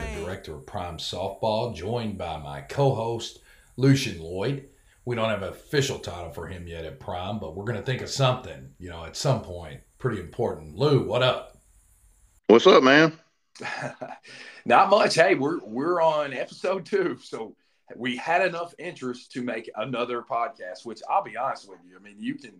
I'm the director of Prime Softball, joined by my co host, Lucien Loyd. We don't have an official title for him yet at Prime, but we're going to think of something, you know, at some point. Pretty important. Lou, what up? What's up, man? Not much. Hey, we're we're on episode two, so we had enough interest to make another podcast. Which I'll be honest with you, I mean, you can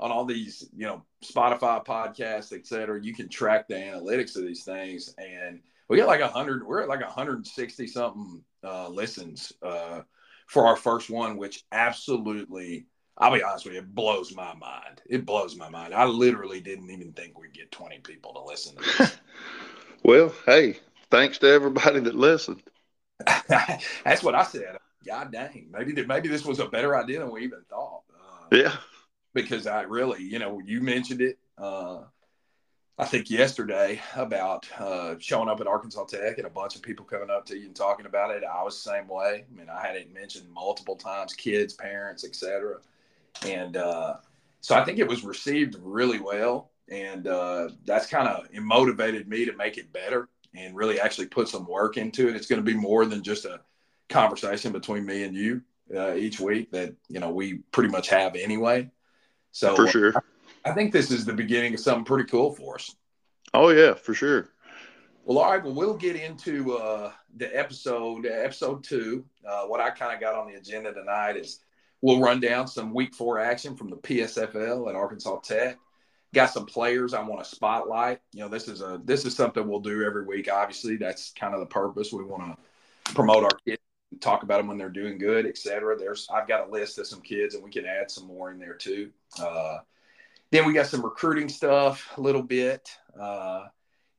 on all these, you know, Spotify podcasts, et cetera, you can track the analytics of these things. And we got like a hundred, we're at like 160 something uh, listens uh, for our first one, which absolutely, I'll be honest with you, it blows my mind. It blows my mind. I literally didn't even think we'd get 20 people to listen to this. well, hey, thanks to everybody that listened. That's what I said. God dang, maybe maybe this was a better idea than we even thought. Uh, yeah, because I really, you know, you mentioned it. Uh, I think yesterday about uh, showing up at Arkansas Tech and a bunch of people coming up to you and talking about it. I was the same way. I mean, I had it mentioned multiple times, kids, parents, etc. And uh, so I think it was received really well, and uh, that's kind of motivated me to make it better and really actually put some work into it. It's going to be more than just a conversation between me and you uh, each week that you know we pretty much have anyway. So for sure, I think this is the beginning of something pretty cool for us. Oh yeah, for sure. Well, all right. Well, we'll get into uh, the episode, episode two. Uh, what I kind of got on the agenda tonight is we'll run down some week four action from the PSFL at Arkansas Tech. Got some players I want to spotlight. You know, this is a this is something we'll do every week. Obviously, that's kind of the purpose. We want to promote our kids talk about them when they're doing good, etc. There's I've got a list of some kids, and we can add some more in there too. Uh, then we got some recruiting stuff a little bit. Uh,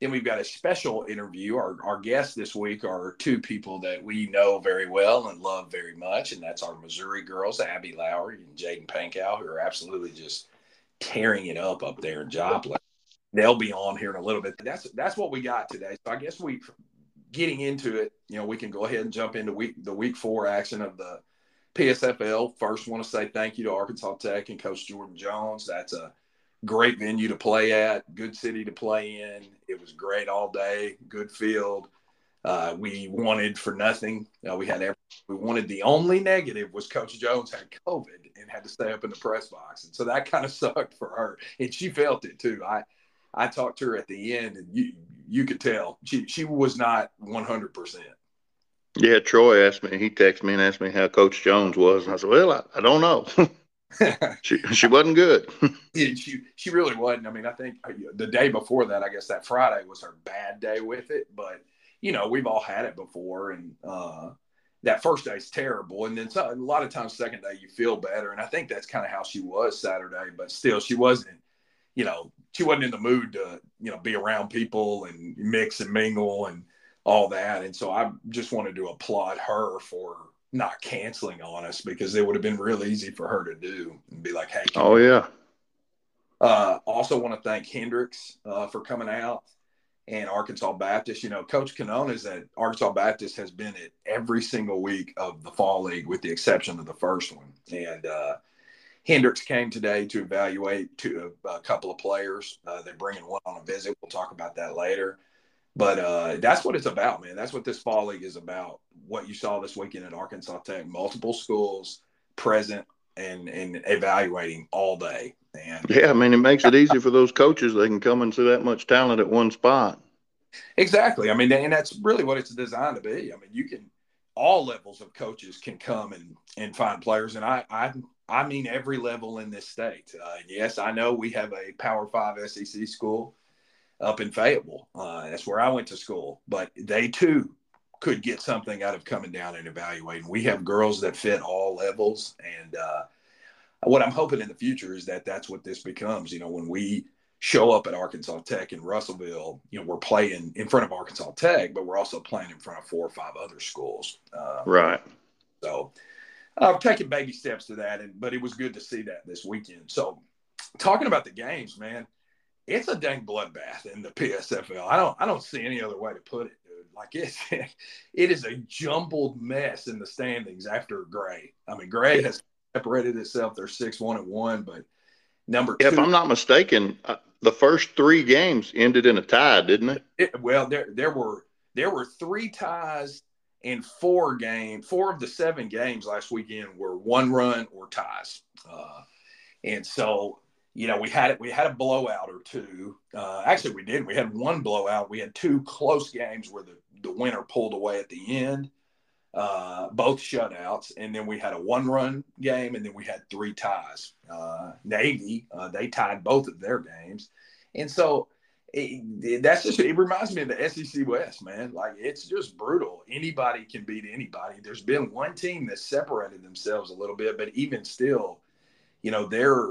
then we've got a special interview. Our, our guests this week are two people that we know very well and love very much, and that's our Missouri girls, Abby Lowery and Jadyn Pankow, who are absolutely just tearing it up up there in Joplin. They'll be on here in a little bit. That's that's what we got today. So I guess we getting into it, you know, we can go ahead and jump into week the week four action of the PSFL. First, want to say thank you to Arkansas Tech and Coach Jordan Jones. That's a great venue to play at, good city to play in. It was great all day, good field. Uh, we wanted for nothing. Uh, we had every, we wanted the only negative was Coach Jones had COVID and had to stay up in the press box, and so that kind of sucked for her, and she felt it too. I I talked to her at the end, and you you could tell she she was not one hundred percent. Yeah, Troy asked me. He texted me and asked me how Coach Jones was, and I said, "Well, I, I don't know. she she wasn't good. she she really wasn't. I mean, I think uh, the day before that, I guess that Friday was her bad day with it. But you know, we've all had it before, and uh, that first day is terrible, and then so, a lot of times second day you feel better, and I think that's kind of how she was Saturday. But still, she wasn't you know, she wasn't in the mood to, you know, be around people and mix and mingle and all that. And so I just wanted to applaud her for not canceling on us because it would have been real easy for her to do and be like, hey. Oh, yeah. Uh, also want to thank Hendrix uh, for coming out and Arkansas Baptist. You know, Coach Canone is that Arkansas Baptist has been at every single week of the fall league with the exception of the first one. And, uh, Hendrix came today to evaluate to a, a couple of players. Uh, they're bringing one on a visit. We'll talk about that later. But uh, that's what it's about, man. That's what this fall league is about. What you saw this weekend at Arkansas Tech, multiple schools present and and evaluating all day. And yeah, I mean, it makes it easy for those coaches. They can come and see that much talent at one spot. Exactly. I mean, and that's really what it's designed to be. I mean, you can all levels of coaches can come and and find players, and I I I mean every level in this state. Uh, yes, I know we have a Power Five SEC school up in Fayetteville. Uh, that's where I went to school, but they too could get something out of coming down and evaluating. We have girls that fit all levels, and uh, what I'm hoping in the future is that that's what this becomes. You know, when we show up at Arkansas Tech in Russellville, you know, we're playing in front of Arkansas Tech, but we're also playing in front of four or five other schools. Uh, right. So I'm taking baby steps to that, and but it was good to see that this weekend. So, talking about the games, man, it's a dang bloodbath in the PSFL. I don't I don't see any other way to put it, dude. Like it's it is a jumbled mess in the standings after Gray. I mean, Gray has separated itself. They're six one and one, but Number two, if I'm not mistaken, uh, the first three games ended in a tie, didn't they? it- well, there there were there were three ties in four game. Four of the seven games last weekend were one run or ties, uh, and so you know we had it. We had a blowout or two. Uh, actually, we did. We had one blowout. We had two close games where the the winner pulled away at the end. Uh, both shutouts, and then we had a one-run game, and then we had three ties. Uh, Navy, uh, they tied both of their games, and so it, it- that's just it reminds me of the SEC West, man. Like it's just brutal. Anybody can beat anybody. There's been one team that separated themselves a little bit, but even still, you know, they're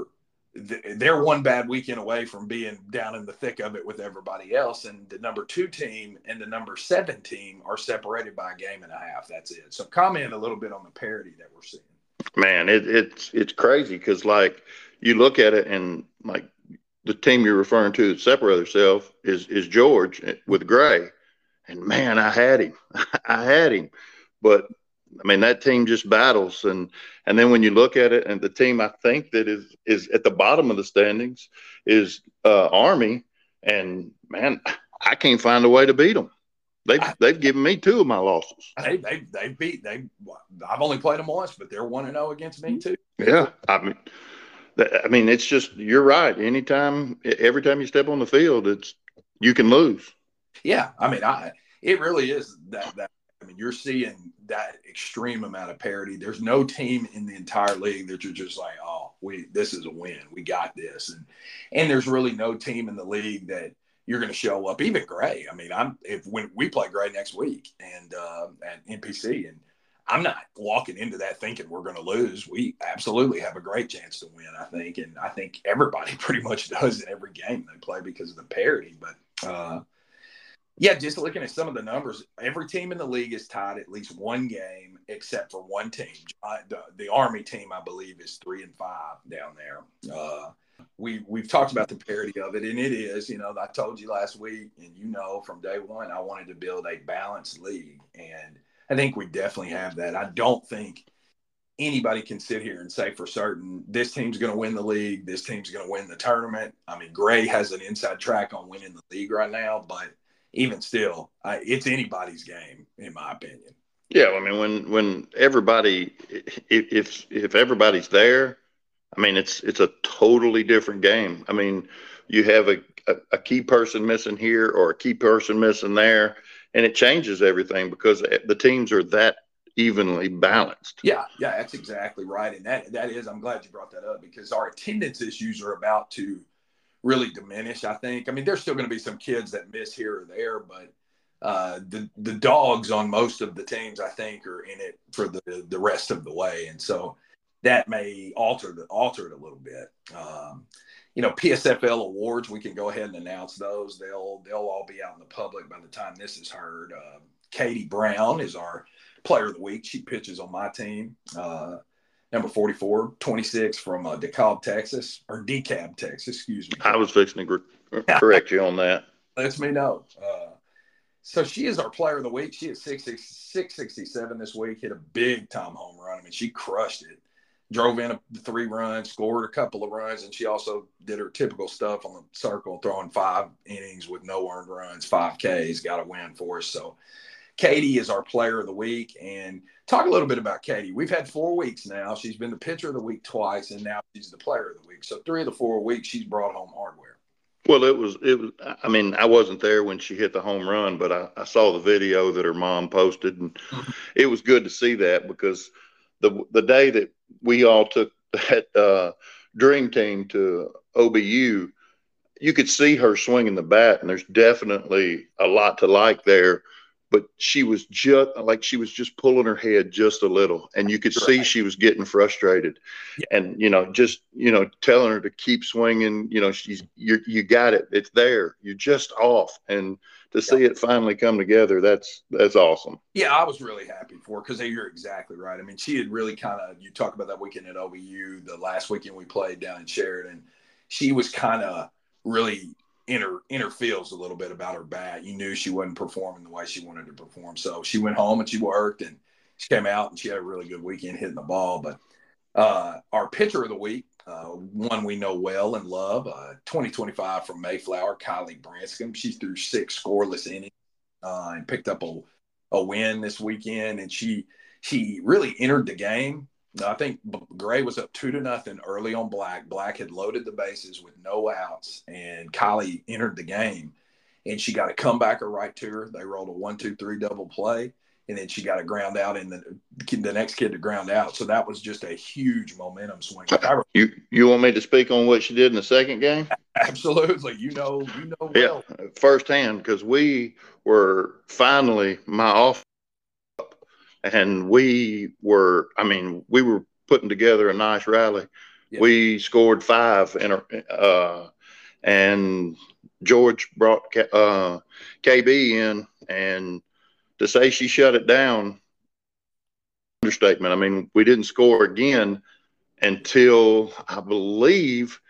they're one bad weekend away from being down in the thick of it with everybody else. And the number two team and the number seven team are separated by a game and a half. That's it. So comment a little bit on the parity that we're seeing. Man, it, it's it's crazy because like you look at it and like the team you're referring to that separated themselves is is George eh, with Gray, and man, I had him, I had him, but I mean that team just battles and and then when you look at it and the team I think that is is at the bottom of the standings is uh, Army, and man, I can't find a way to beat them. They've they've given me two of my losses. They they they beat they. I've only played them once, but they're one and zero against me too. Yeah, I mean, I mean, it's just you're right. Anytime, every time you step on the field, it's you can lose. Yeah, I mean, I it really is that that. I mean, you're seeing that extreme amount of parity. There's no team in the entire league that you're just like, oh, we this is a win. We got this, and and there's really no team in the league that you're going to show up. Even Gray. I mean, I'm if when we play Gray next week and uh, at NPC, and I'm not walking into that thinking we're going to lose. We absolutely have a great chance to win. I think, and I think everybody pretty much does in every game they play because of the parity. But uh, yeah, just looking at some of the numbers, every team in the league is tied at least one game, except for one team. The, the Army team, I believe, is three and five down there. Uh, we we've talked about the parity of it, and it is. You know, I told you last week, and you know, from day one, I wanted to build a balanced league, and I think we definitely have that. I don't think anybody can sit here and say for certain this team's going to win the league, this team's going to win the tournament. I mean, Gray has an inside track on winning the league right now, but even still, I, it's anybody's game, in my opinion. Yeah, I mean, when when everybody, if if everybody's there, I mean, it's it's a totally different game. I mean, you have a, a, a key person missing here or a key person missing there, and it changes everything because the teams are that evenly balanced. Yeah, yeah, that's exactly right, and that that is. I'm glad you brought that up because our attendance issues are about to really diminish. I think. I mean, there's still going to be some kids that miss here or there, but uh, the the dogs on most of the teams, I think, are in it for the the rest of the way, and so that may alter the alter it a little bit. Um, you know, PSFL awards, we can go ahead and announce those. They'll they'll all be out in the public by the time this is heard. Uh, Katie Brown is our player of the week. She pitches on my team. Uh, number 44, 26 from uh, DeKalb, Texas, or DeKalb, Texas, excuse me. I was fixing to correct you on that. Lets me know. Uh, so she is our player of the week. She is 667 this week, hit a big time home run. I mean, she crushed it. Drove in a three runs, scored a couple of runs, and she also did her typical stuff on the circle, throwing five innings with no earned runs, five Ks, got a win for us. So Katie is our player of the week. And talk a little bit about Katie. We've had four weeks now. She's been the pitcher of the week twice, and now she's the player of the week. So three of the four weeks, she's brought home hardware. Well, it was it was. I mean, I wasn't there when she hit the home run, but I, I saw the video that her mom posted, and it was good to see that because the the day that we all took that uh, dream team to OBU, you could see her swinging the bat, and there's definitely a lot to like there but she was just like she was just pulling her head just a little and you could see she was getting frustrated. Yeah. and you know just you know telling her to keep swinging you know she's you you got it. It's there. You're just off. And to see it finally come together that's that's awesome. Yeah i was really happy for her because you're exactly right. I mean she had really kind of you talk about that weekend at obu the last weekend we played down in sheridan. She was kind of really inner inner feels a little bit about her bat. You knew she wasn't performing the way she wanted to perform. So she went home and she worked and she came out and she had a really good weekend hitting the ball. But uh, our pitcher of the week, uh, one we know well and love. Uh, 2025 from Mayflower, Kylie Branscombe. She threw six scoreless innings uh, and picked up a, a win this weekend. And she she really entered the game. I think Gray was up two to nothing early on Black. Black had loaded the bases with no outs, and Kylie entered the game. And she got a comebacker right to her. They rolled a one, two, three double play and then she got a ground out, and the the next kid to ground out. So that was just a huge momentum swing. You you want me to speak on what she did in the second game? Absolutely, you know you know well. yeah firsthand because we were finally my off, and we were I mean we were putting together a nice rally. We scored five in a, uh, and George brought uh, KB in and to say she shut it down, understatement. I mean, we didn't score again until I believe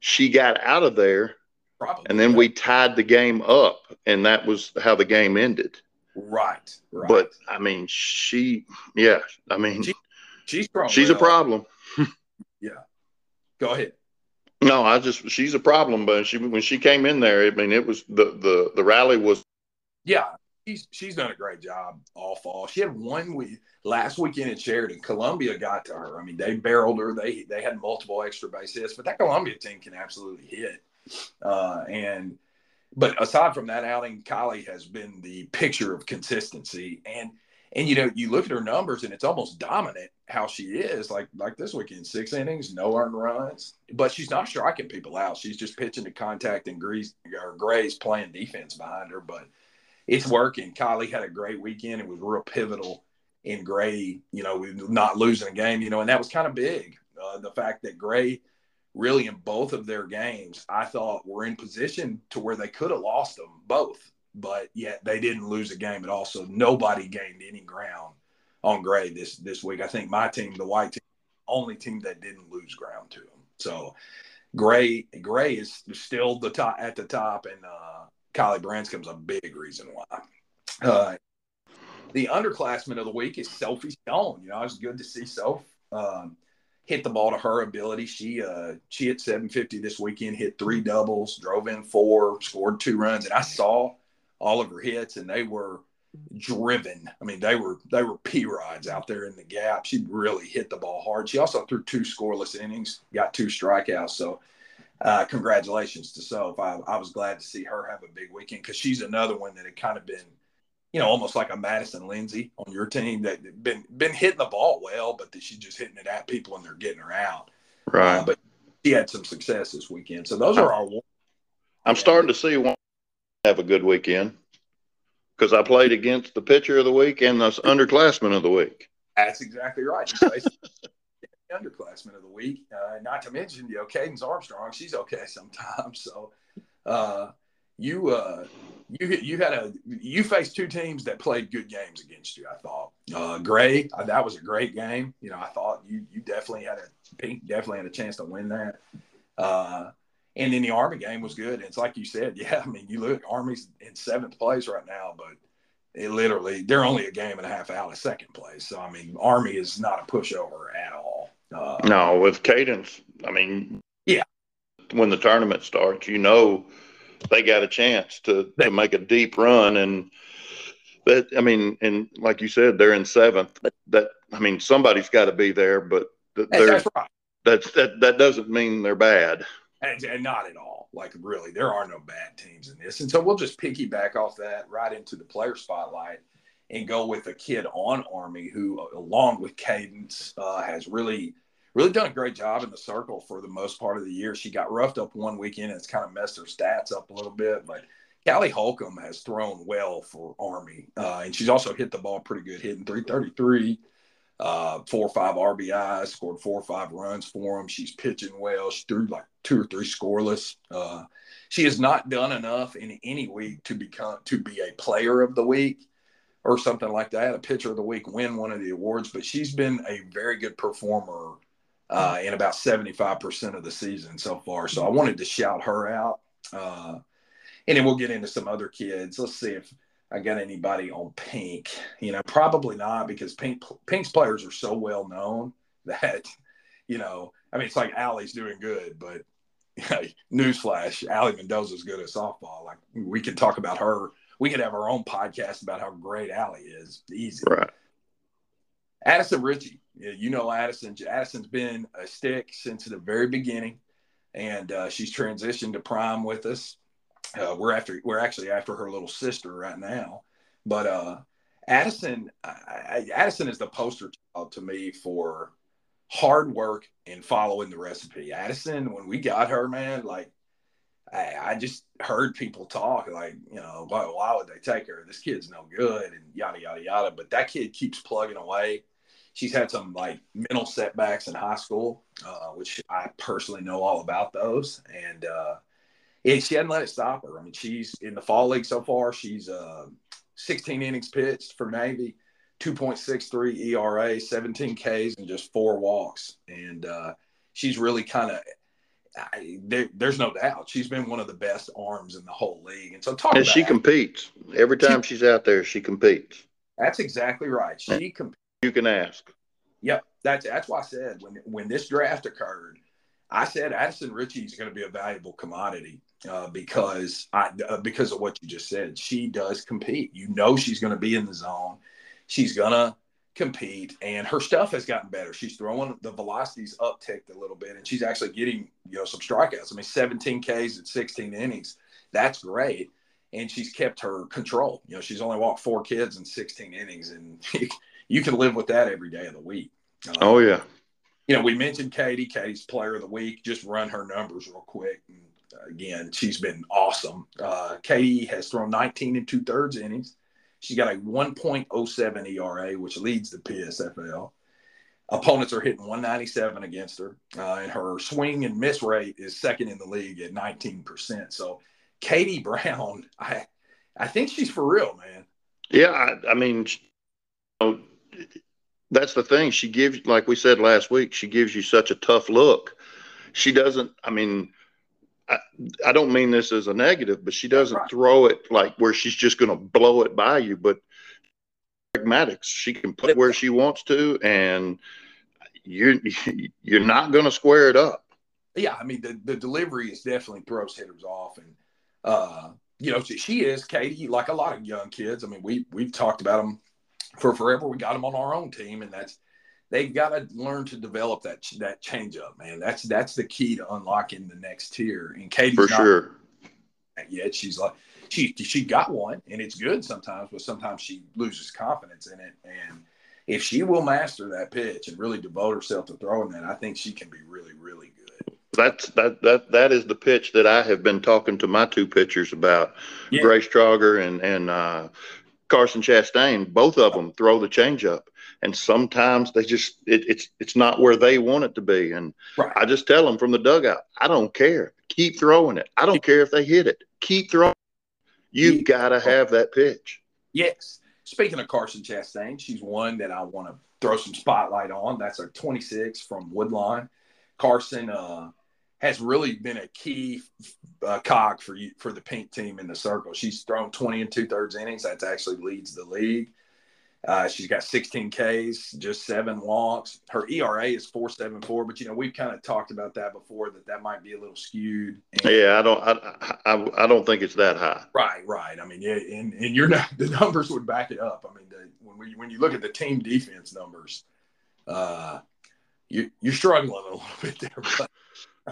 she got out of there. Probably, and then we tied the game up, and that was how the game ended. Right. right. But I mean, she, yeah, I mean, she, she's she's a problem. yeah. Go ahead. No, I just she's a problem, but she when she came in there, I mean, it was the the the rally was. Yeah, she's she's done a great job all fall. She had one week last weekend in Sheridan. Columbia got to her. I mean, they barreled her. They they had multiple extra base hits, but that Columbia team can absolutely hit. Uh, and but aside from that outing, Kylie has been the picture of consistency. And and you know, you look at her numbers, and it's almost dominant how she is. Like like this weekend, six innings, no earned runs, but she's not striking people out. She's just pitching to contact, and Grease or Gray's playing defense behind her, but it's working. Kylie had a great weekend. It was real pivotal in Gray, you know, not losing a game, you know, and that was kind of big. Uh, the fact that Gray really in both of their games, I thought were in position to where they could have lost them both, but yet they didn't lose a game at all. So nobody gained any ground on Gray this this week. I think my team, the white team, only team that didn't lose ground to them. So Gray Gray is still the top at the top, and uh, Kylie Branscombe's a big reason why. Uh, the underclassman of the week is Sophie Stone. You know, it's good to see Soph um, hit the ball to her ability. She uh, she hit 750 this weekend, hit three doubles, drove in four, scored two runs, and I saw all of her hits, and they were driven. I mean, they were they were p rods out there in the gap. She really hit the ball hard. She also threw two scoreless innings, got two strikeouts. So uh, congratulations to Soph. I, I, was glad to see her have a big weekend because she's another one that had kind of been, you know, almost like a Madison Lindsay on your team that been been hitting the ball well, but that she's just hitting it at people and they're getting her out. Right. Uh, but she had some success this weekend. So those are our. I'm starting to see one have a good weekend because I played against the pitcher of the week and the underclassman of the week. That's exactly right. The underclassman of the week. Uh, not to mention, you know, Cadence Armstrong, she's okay sometimes. So, uh, you, uh, you, you had a, you faced two teams that played good games against you. I thought, uh, Gray, uh, that was a great game. You know, I thought you, you definitely had a, Pink definitely had a chance to win that. Uh, and then the Army game was good. And it's like you said, yeah, I mean, you look, Army's in seventh place right now, but it literally, they're only a game and a half out of second place. So, I mean, Army is not a pushover at all. Uh, no, with Cadence, I mean, yeah, when the tournament starts, you know, they got a chance to to make a deep run, and that I mean, and like you said, they're in seventh. That I mean, somebody's got to be there, but that's right. That's that that doesn't mean they're bad. And, and, not at all. Like really, there are no bad teams in this, and so we'll just piggyback off that right into the player spotlight and go with a kid on Army who, along with Cadence, uh, has really, really done a great job in the circle for the most part of the year. She got roughed up one weekend and it's kind of messed her stats up a little bit, but Callie Holcomb has thrown well for Army, uh, and she's also hit the ball pretty good, hitting 333, uh, four or five RBIs, scored four or five runs for them. She's pitching well. She threw like two or three scoreless. Uh, she has not done enough in any week to become to be a player of the week or something like that, a pitcher of the week, win one of the awards. But she's been a very good performer uh, in about 75% of the season so far. So I wanted to shout her out. Uh, and then we'll get into some other kids. Let's see if I got anybody on Pink. You know, probably not because Pink Pink's players are so well known that you know, I mean, it's like Allie's doing good, but newsflash, Allie Mendoza's good at softball. Like we could talk about her. We could have our own podcast about how great Allie is. Easy. Right. Addison Ritchie, you know Addison. Addison's been a stick since the very beginning, and uh, she's transitioned to prime with us. Uh, we're after we're actually after her little sister right now, but uh, Addison, I, I, Addison is the poster child to me for hard work and following the recipe. Addison, when we got her, man, like I, I just heard people talk like, you know, why, why would they take her? This kid's no good and yada yada yada. But that kid keeps plugging away. She's had some like mental setbacks in high school, uh, which I personally know all about those. And uh, it, she hadn't let it stop her. I mean, she's in the fall league so far. She's uh, 16 innings pitched for Navy. 2.63 ERA, 17 Ks, and just four walks. And uh, she's really kind of there, there's no doubt she's been one of the best arms in the whole league. And so talk and she competes every time she, she's out there. She competes. That's exactly right. She competes. You can ask. Yep, that's that's why I said when when this draft occurred, I said Addison Ritchie is going to be a valuable commodity uh, because I uh, because of what you just said. She does compete. You know she's going to be in the zone she's gonna compete and her stuff has gotten better. She's throwing the velocities upticked a little bit and she's actually getting, you know, some strikeouts. I mean, 17 Ks at 16 innings. That's great. And she's kept her control. You know, she's only walked four kids in 16 innings and you can live with that every day of the week. Um, oh yeah. You know, we mentioned Katie, Katie's player of the week, just run her numbers real quick. And again, she's been awesome. Uh, Katie has thrown 19 and two thirds innings. She's got a 1.07 ERA, which leads the PSFL. Opponents are hitting 197 against her, uh, and her swing and miss rate is second in the league at 19%. So, Katie Brown, I, I think she's for real, man. Yeah, I, I mean, you know, that's the thing. She gives, like we said last week, she gives you such a tough look. She doesn't. I mean, I, I don't mean this as a negative, but she doesn't right. throw it like where she's just going to blow it by you. But pragmatics, she can put it where she wants to, and you're you're not going to square it up. Yeah, I mean the, the delivery is definitely throws hitters off, and uh, you know she, she is Katie, like a lot of young kids. I mean we we've talked about them for forever. We got them on our own team, and that's they've got to learn to develop that that change up, man. That's that's the key to unlocking the next tier. And Katie's for sure. Yet she's like she she got one, and it's good sometimes, but sometimes she loses confidence in it. And if she will master that pitch and really devote herself to throwing that, I think she can be really really good. That's that that that is the pitch that I have been talking to my two pitchers about, yeah. Grace Trauger and and uh, Carson Chastain. Both of them throw the changeup and sometimes they just it, it's it's not where they want it to be. And right. I just tell them from the dugout, I don't care. Keep throwing it. I don't care if they hit it. Keep throwing. You've got to have that pitch. Yes. Speaking of Carson Chastain, she's one that I want to throw some spotlight on. That's our 26 from Woodlawn. Carson uh, has really been a key uh, cog for you for the pink team in the circle. She's thrown 20 and two thirds innings. That actually leads the league. Uh, she's got 16 Ks, just seven walks. Her ERA is 4.74, but you know we've kind of talked about that before that that might be a little skewed. And, yeah, I don't, I, I, I, don't think it's that high. Right, right. I mean, yeah, and and you're not the numbers would back it up. I mean, the, when we when you look at the team defense numbers, uh, you you're struggling a little bit there. But,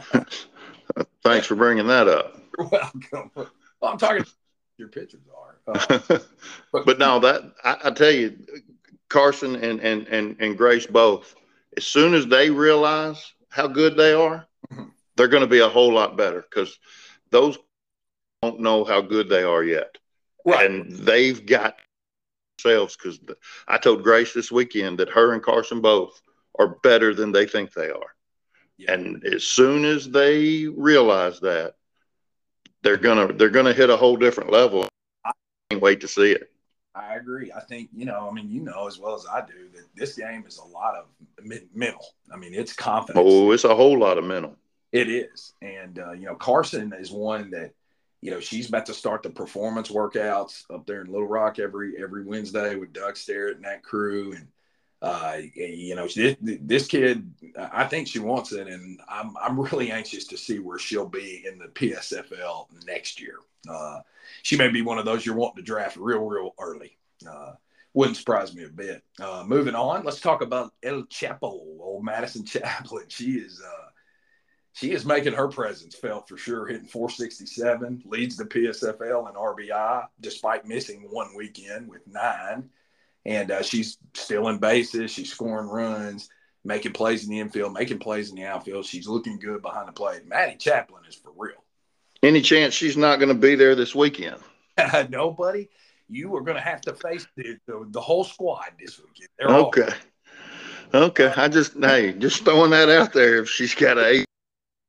Thanks for bringing that up. You're welcome. Well, I'm talking your pitchers are. Uh, but, but no, that I, I, tell you, Carson and, and and and Grace both. As soon as they realize how good they are, mm-hmm. they're going to be a whole lot better because those don't know how good they are yet, right. and they've got themselves. Because I told Grace this weekend that her and Carson both are better than they think they are, yeah. and as soon as they realize that, they're gonna they're gonna hit a whole different level. I can't wait to see it. I agree. I think you know. I mean, you know as well as I do that this game is a lot of mental. I mean, it's confidence. Oh, it's a whole lot of mental. It is, and uh, you know, Carson is one that you know she's about to start the performance workouts up there in Little Rock every every Wednesday with Doug Starrett and that crew, and uh, you know, this, this kid, I think she wants it, and I'm I'm really anxious to see where she'll be in the PSFL next year. Uh, she may be one of those you're wanting to draft real, real early. Uh, wouldn't surprise me a bit. Uh, moving on, let's talk about El Chapo, old Madison Chaplin. She is uh, she is making her presence felt for sure, hitting 467, leads the PSFL in RBI despite missing one weekend with nine and uh, she's still in bases. She's scoring runs, making plays in the infield, making plays in the outfield. She's looking good behind the plate. Maddie Chaplin is for real. Any chance she's not going to be there this weekend? Nobody. You are going to have to face the, the, the whole squad this weekend. They're okay. All- okay. I just hey, just throwing that out there. If she's got a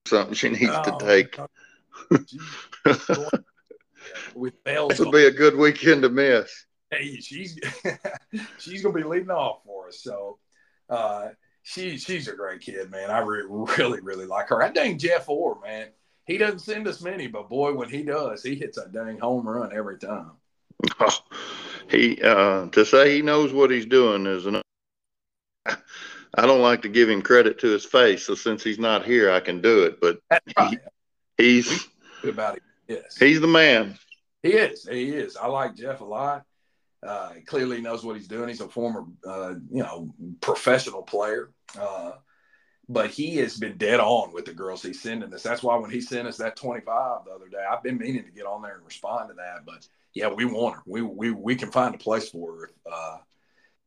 something she needs oh, to take. with bells. This would be a good weekend to miss hey, she's she's gonna be leading off for us. So uh, she she's a great kid, man. I re- really really like her. I dang Jeff Orr, man. He doesn't send us many, but boy, when he does, he hits a dang home run every time. Oh, he uh, to say he knows what he's doing is an. I don't like to give him credit to his face, so since he's not here, I can do it. But he, he's about it. Yes, he's the man. He is. He is. I like Jeff a lot. Uh, clearly knows what he's doing. He's a former, uh, you know, professional player. Uh, but he has been dead on with the girls he's sending us. That's why when he sent us that 25 the other day, I've been meaning to get on there and respond to that. But yeah, we want her. We we we can find a place for her. Uh,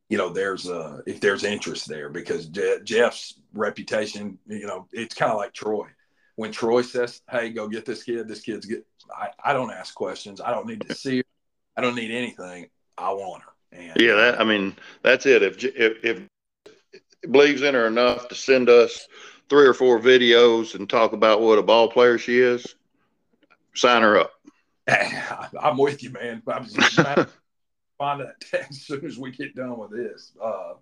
you know, there's uh if there's interest there because Je- Jeff's reputation, you know, it's kind of like Troy. When Troy says, "Hey, go get this kid," this kid's get. I, I don't ask questions. I don't need to see her. I don't need anything. I want her. And, yeah, that I mean that's it. If if, if believes in her enough to send us three or four videos and talk about what a ball player she is, sign her up. I'm with you, man. I'm just find that as soon as we get done with this. Uh,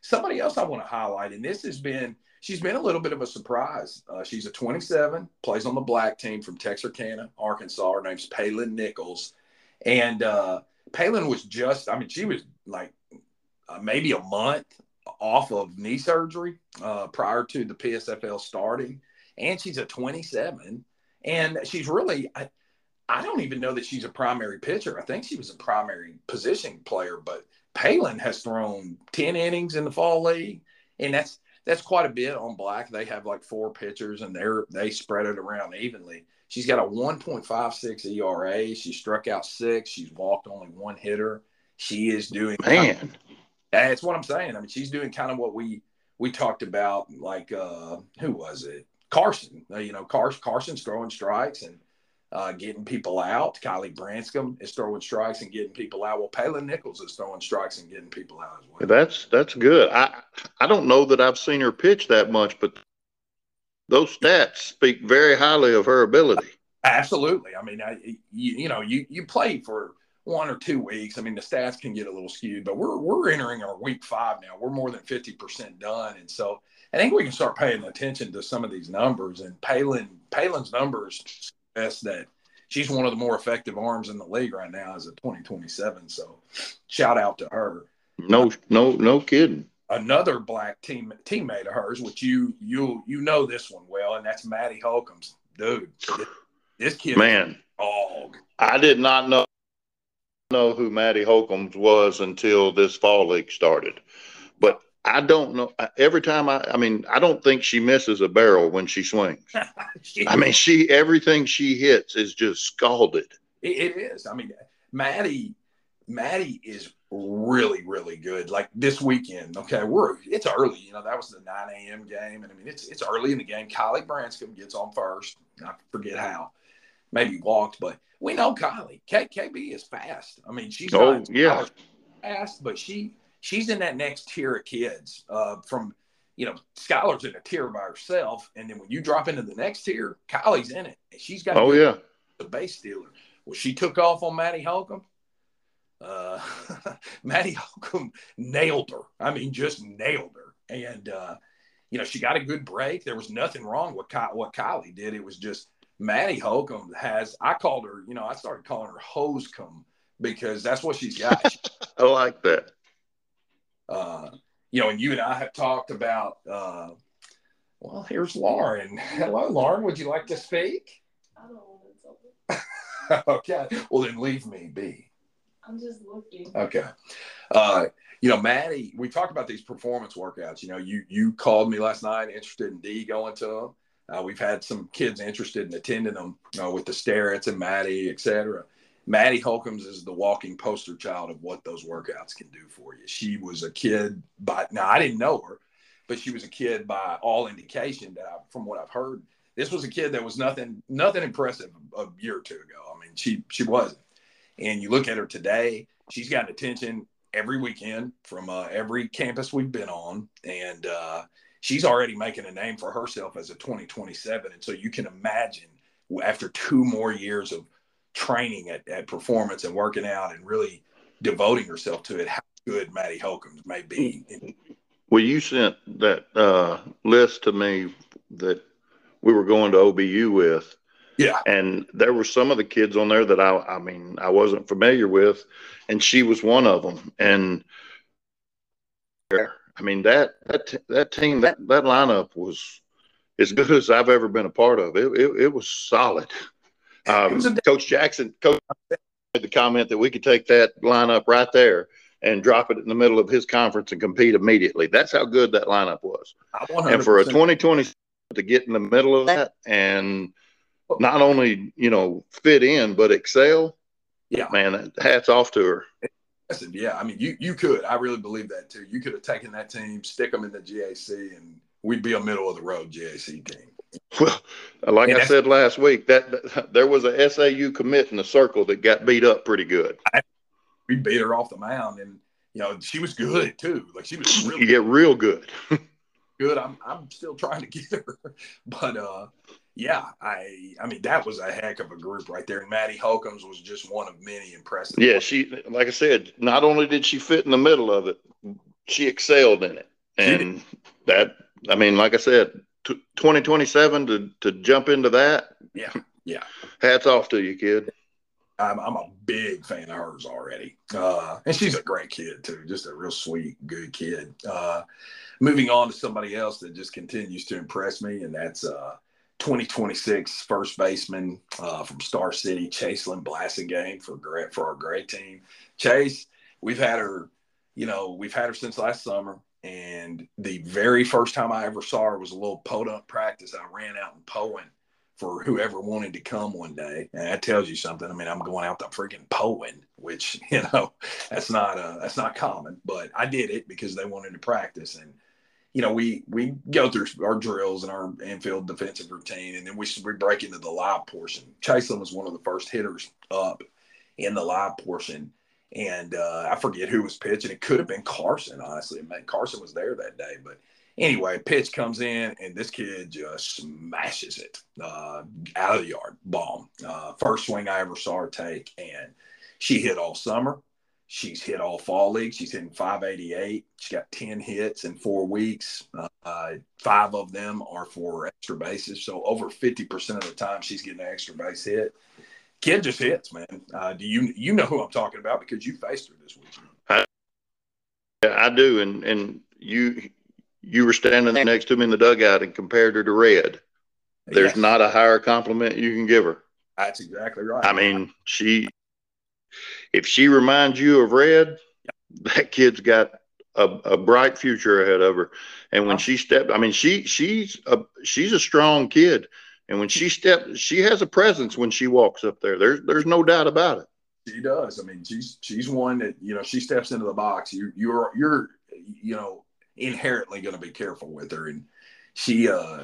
somebody else I want to highlight, and this has been she's been a little bit of a surprise. Uh, she's a 27, plays on the black team from Texarkana, Arkansas. Her name's Palin Nichols, and uh, Palin was just, I mean, she was like uh, maybe a month off of knee surgery uh, prior to the PSFL starting. And she's a 27. And she's really, I, I don't even know that she's a primary pitcher. I think she was a primary position player, but Palin has thrown 10 innings in the fall league. And that's, that's quite a bit on black. They have like four pitchers and they're, they spread it around evenly. She's got a 1.56 ERA. She struck out six. She's walked only one hitter. She is doing man. Kind of, that's what I'm saying. I mean, she's doing kind of what we we talked about. Like uh, who was it? Carson. Uh, you know, Carson. Carson's throwing strikes and uh, getting people out. Kylie Branscombe is throwing strikes and getting people out. Well, Palin Nichols is throwing strikes and getting people out as well. That's that's good. I I don't know that I've seen her pitch that much, but those stats speak very highly of her ability. Absolutely. I mean, I, you, you know, you you play for one or two weeks. I mean, the stats can get a little skewed, but we're we're entering our week five now. We're more than fifty percent done, and so I think we can start paying attention to some of these numbers. And Palin Palin's numbers suggest that she's one of the more effective arms in the league right now as a 2027. So, shout out to her. No, no, no kidding another black team teammate of hers, which you you you know this one well, and that's Maddie Holcombs. Dude, this kid, man, dog. I did not know know who Maddie Holcombs was until this fall league started, but I don't know. Every time I, I mean, I don't think she misses a barrel when she swings. she, I mean, she everything she hits is just scalded. it, it is. I mean, Maddie, Maddie is really, really good. Like this weekend, okay, we're it's early. You know, that was the 9 a.m. game, and I mean it's it's early in the game. Kylie Branscombe gets on first. I forget how, maybe walked, but we know Kylie. K- KB is fast. I mean, she's oh yeah fast, but she she's in that next tier of kids. Uh, from you know, Skylar's in a tier by herself, and then when you drop into the next tier, Kylie's in it, and she's got oh yeah the base stealer. Well, she took off on Maddie Holcomb uh, Maddie Holcomb nailed her. I mean, just nailed her. And, uh, you know, she got a good break. There was nothing wrong with Ky- what Kylie did. It was just Maddie Holcomb has, I called her, you know, I started calling her Hosecomb because that's what she's got. I like that. Uh, you know, and you and I have talked about. Uh, well, here's Lauren. Hello, Lauren. Would you like to speak? I don't want to okay. Well, then leave me be. I'm just looking. Okay. Uh, you know, Maddie, we talked about these performance workouts. You know, you you called me last night interested in D going to them. Uh, we've had some kids interested in attending them uh, with the Starretts and Maddie, et cetera. Maddie Holcombs is the walking poster child of what those workouts can do for you. She was a kid, by now I didn't know her, but she was a kid by all indication that I, from what I've heard, this was a kid that was nothing nothing impressive a year or two ago. I mean, she she wasn't. And you look at her today, she's gotten attention every weekend from uh, every campus we've been on, and uh, she's already making a name for herself as a 2027. And so you can imagine after two more years of training at, at performance and working out and really devoting herself to it, how good Maddie Holcombs may be. Well, you sent that uh, list to me that we were going to OBU with. Yeah. And there were some of the kids on there that I, I mean, I wasn't familiar with, and she was one of them. And I mean that that that team that that lineup was as good as I've ever been a part of. It it, it was solid. Um, was a- Coach Jackson, Coach made the comment that we could take that lineup right there and drop it in the middle of his conference and compete immediately. That's how good that lineup was. And for a 2020 to get in the middle of that and not only you know fit in but excel, yeah, man, hats off to her. Yeah, I mean, you you could. I really believe that too. You could have taken that team, stick them in the GAC, and we'd be a middle of the road GAC team. Well, like I said last week, that, that, there was a SAU commit in the circle that got beat up pretty good. I, we beat her off the mound, and you know she was good too. Like she was really yeah, real good. good. I'm I'm still trying to get her, but uh, yeah, I I mean that was a heck of a group right there. And Maddie Holcombs was just one of many impressive. Yeah, she like I said, not only did she fit in the middle of it, she excelled in it, and that I mean, like I said, t- 2027 to to jump into that. Yeah, yeah. Hats off to you, kid. I'm, I'm a big fan of hers already. Uh, and she's a great kid, too. Just a real sweet, good kid. Uh, moving on to somebody else that just continues to impress me, and that's uh, 2026 first baseman uh, from Star City, Chaselyn Blassingame for for our great team. Chase, we've had her, you know, we've had her since last summer. And the very first time I ever saw her was a little podunk practice. I ran out in Poyen for whoever wanted to come one day. And that tells you something. I mean, I'm going out to freaking Poyen, which, you know, that's not uh that's not common, but I did it because they wanted to practice. And, you know, we we go through our drills and our infield defensive routine, and then we, we break into the live portion. Chaselyn was one of the first hitters up in the live portion. And uh, I forget who was pitching. It could have been Carson, honestly. Man, Carson was there that day, but Anyway, pitch comes in, and this kid just smashes it uh, out of the yard. Bomb. Uh, first swing I ever saw her take, and she hit all summer. She's hit all fall league. She's hitting 588. She's got 10 hits in four weeks. Uh, five of them are for extra bases. So over 50% of the time, she's getting an extra base hit. Kid just hits, man. Uh, do you you know who I'm talking about because you faced her this week? I, I do, and and you you were standing next to him in the dugout and compared her to Red. There's yes. not a higher compliment you can give her. That's exactly right. I mean, she, if she reminds you of Red, that kid's got a, a bright future ahead of her. And when she stepped, I mean, she she's a she's a strong kid. And when she stepped, she has a presence when she walks up there. There's there's no doubt about it. She does. I mean, she's she's one that you know she steps into the box. You you're you're you know inherently going to be careful with her. And she uh,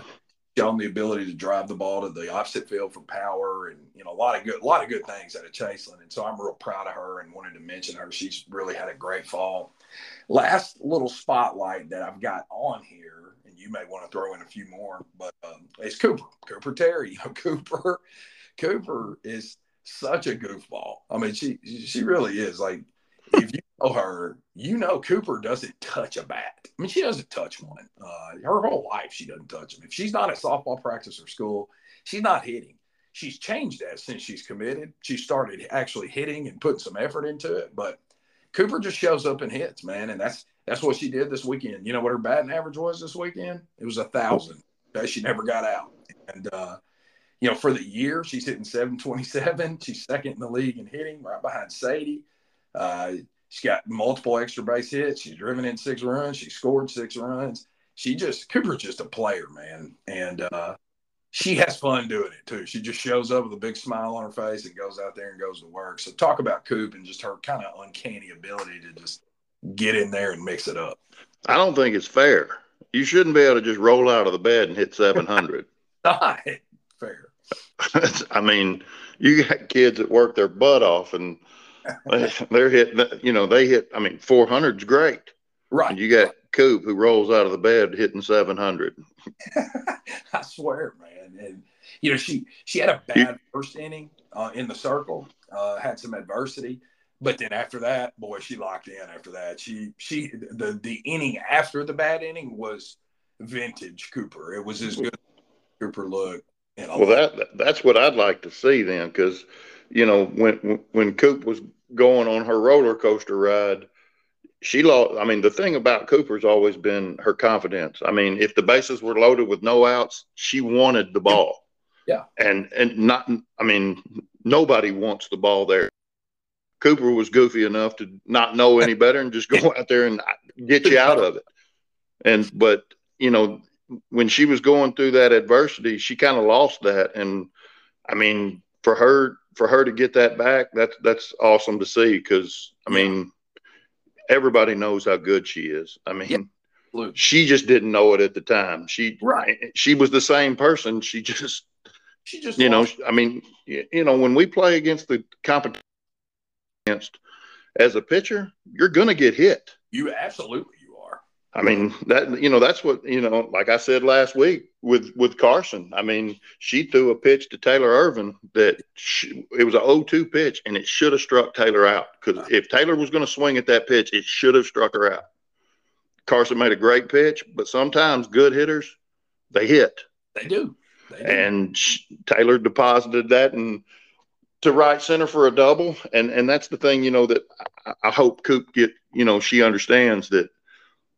shown the ability to drive the ball to the opposite field for power, and you know a lot of good, a lot of good things out of Chaselyn. And so I'm real proud of her and wanted to mention her. She's really had a great fall. Last little spotlight that I've got on here, and you may want to throw in a few more, but um, it's Cooper, Cooper Terry. You know, Cooper, Cooper is such a goofball. I mean, she she really is. Like if you know her, you know Cooper doesn't touch a bat. I mean, she doesn't touch one. Uh, her whole life, she doesn't touch them. If she's not at softball practice or school, she's not hitting. She's changed that since she's committed. She started actually hitting and putting some effort into it. But Cooper just shows up and hits, man, and that's that's what she did this weekend. You know what her batting average was this weekend? It was a thousand. She never got out, and uh, you know for the year she's hitting seven twenty seven. She's second in the league in hitting, right behind Sadie. Uh, she's got multiple extra base hits. She's driven in six runs. She scored six runs. She just Cooper's just a player, man, and uh, she has fun doing it too. She just shows up with a big smile on her face and goes out there and goes to work. So talk about Coop and just her kind of uncanny ability to just get in there and mix it up. I don't think it's fair. You shouldn't be able to just roll out of the bed and hit 700. Not fair. I mean, you got kids that work their butt off and they're hitting, you know, they hit, I mean, 400 is great. Right. And you got Coop who rolls out of the bed hitting 700. I swear, man. And, you know, she, she had a bad first inning uh, in the circle, uh, had some adversity. But then after that, boy, she locked in. After that, she she the the inning after the bad inning was vintage Cooper. It was as good as Cooper looked. Well, that that's what I'd like to see then, because you know when when Coop was going on her roller coaster ride, she lost. I mean, the thing about Cooper's always been her confidence. I mean, if the bases were loaded with no outs, she wanted the ball. Yeah, and and not. I mean, nobody wants the ball there. Cooper was goofy enough to not know any better and just go out there and get you out of it. And but you know, when she was going through that adversity, she kind of lost that. And I mean, for her for her to get that back, that's that's awesome to see because I mean, everybody knows how good she is. I mean, she just didn't know it at the time. She right. She was the same person. She just she just you know. I mean, you know, when we play against the competition against as a pitcher, you're going to get hit. You absolutely. I mean that you know that's what you know. Like I said last week with with Carson. I mean she threw a pitch to Taylor Irvin that she, it was a 0-2 pitch and it should have struck Taylor out because if Taylor was going to swing at that pitch, it should have struck her out. Carson made a great pitch, but sometimes good hitters they hit. They do. They do. And she, Taylor deposited that and to right center for a double, and and that's the thing, you know, that I, I hope Coop get, you know, she understands that,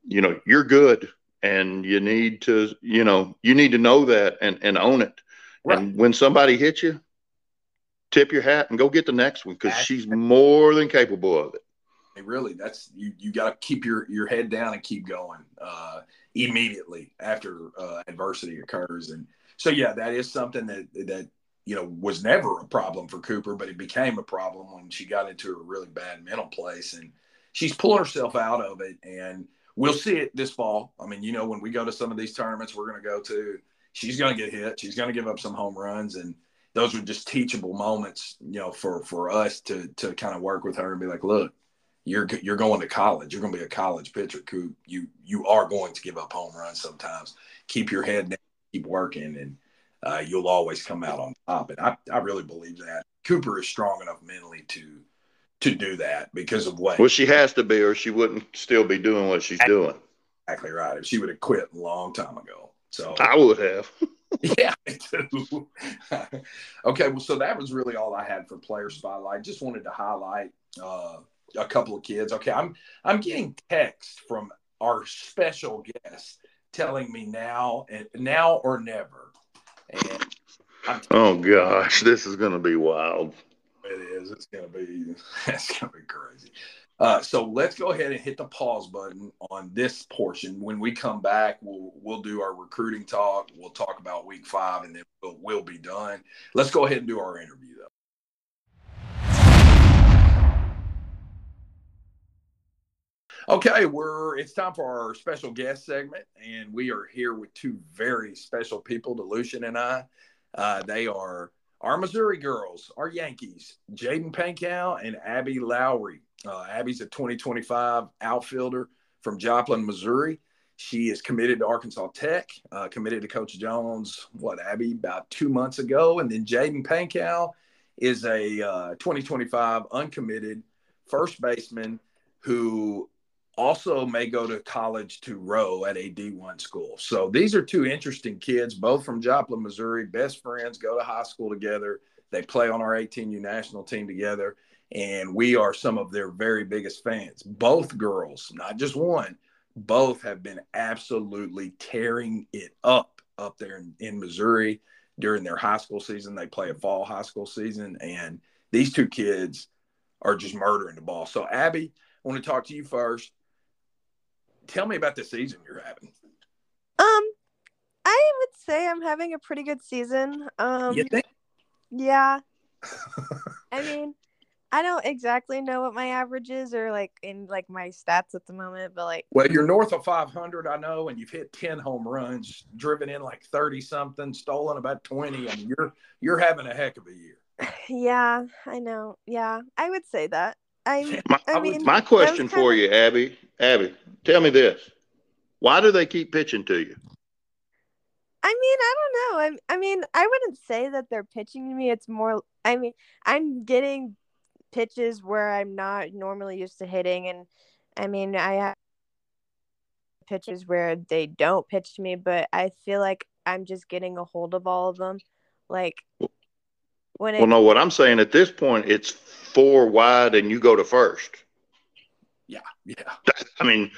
you know, you're good, and you need to, you know, you need to know that and and own it. Right. And when somebody hits you, tip your hat and go get the next one because she's more than capable of it. Hey, Really, that's you. You got to keep your your head down and keep going uh, immediately after uh, adversity occurs. And so, yeah, that is something that that you know, was never a problem for Cooper, but it became a problem when she got into a really bad mental place. And she's pulling herself out of it. And we'll see it this fall. I mean, you know, when we go to some of these tournaments we're going to go to, she's going to get hit. She's going to give up some home runs. And those are just teachable moments, you know, for, for us to, to kind of work with her and be like, look, you're, you're going to college. You're going to be a college pitcher. You, you are going to give up home runs sometimes. Keep your head down, keep working. And, uh, you'll always come out on top. And I, I really believe that Cooper is strong enough mentally to to do that because of what. Well, she has to be, or she wouldn't still be doing what she's doing. Exactly right. If she would have quit a long time ago. So I would have. yeah, me too. okay, well, so that was really all I had for player spotlight. Just wanted to highlight uh, a couple of kids. Okay, I'm I'm getting text from our special guest telling me now and now or never and oh gosh, this is going to be wild. It is. It's going to be. It's to be crazy. Uh, so let's go ahead and hit the pause button on this portion. When we come back, we'll we'll do our recruiting talk. We'll talk about week five, and then we'll, we'll be done. Let's go ahead and do our interview though. Okay, we're it's time for our special guest segment, and we are here with two very special people, Delucian and I. Uh, they are our Missouri girls, our Yankees, Jadyn Pankow and Abby Lowery. Uh, Abby's a 2025 outfielder from Joplin, Missouri. She is committed to Arkansas Tech, uh, committed to Coach Jones, what, Abby, about two months ago. And then Jadyn Pankow is a uh, 2025 uncommitted first baseman who also may go to college to row at a D1 school. So these are two interesting kids, both from Joplin, Missouri, best friends, go to high school together. They play on our 18U national team together. and we are some of their very biggest fans. Both girls, not just one, both have been absolutely tearing it up up there in, in Missouri during their high school season. They play a fall high school season, and these two kids are just murdering the ball. So, Abby, I want to talk to you first. Tell me about the season you're having. Um, I would say I'm having a pretty good season. Um, You think? yeah. I mean, I don't exactly know what my average is or like in like my stats at the moment, but like Well, you're north of 500, I know, and you've hit 10 home runs, driven in like 30 something, stolen about 20. I mean, you're you're having a heck of a year. yeah, I know. Yeah, I would say that. I My, I mean, my question I was for kinda- you, Abby, Abby, tell me this: Why do they keep pitching to you? I mean, I don't know. I I mean, I wouldn't say that they're pitching to me. It's more I mean, I'm getting pitches where I'm not normally used to hitting and I mean, I have pitches where they don't pitch to me, but I feel like I'm just getting a hold of all of them. Like when it Well, no, what I'm saying at this point, it's four wide, and you go to first. Yeah, yeah. I mean,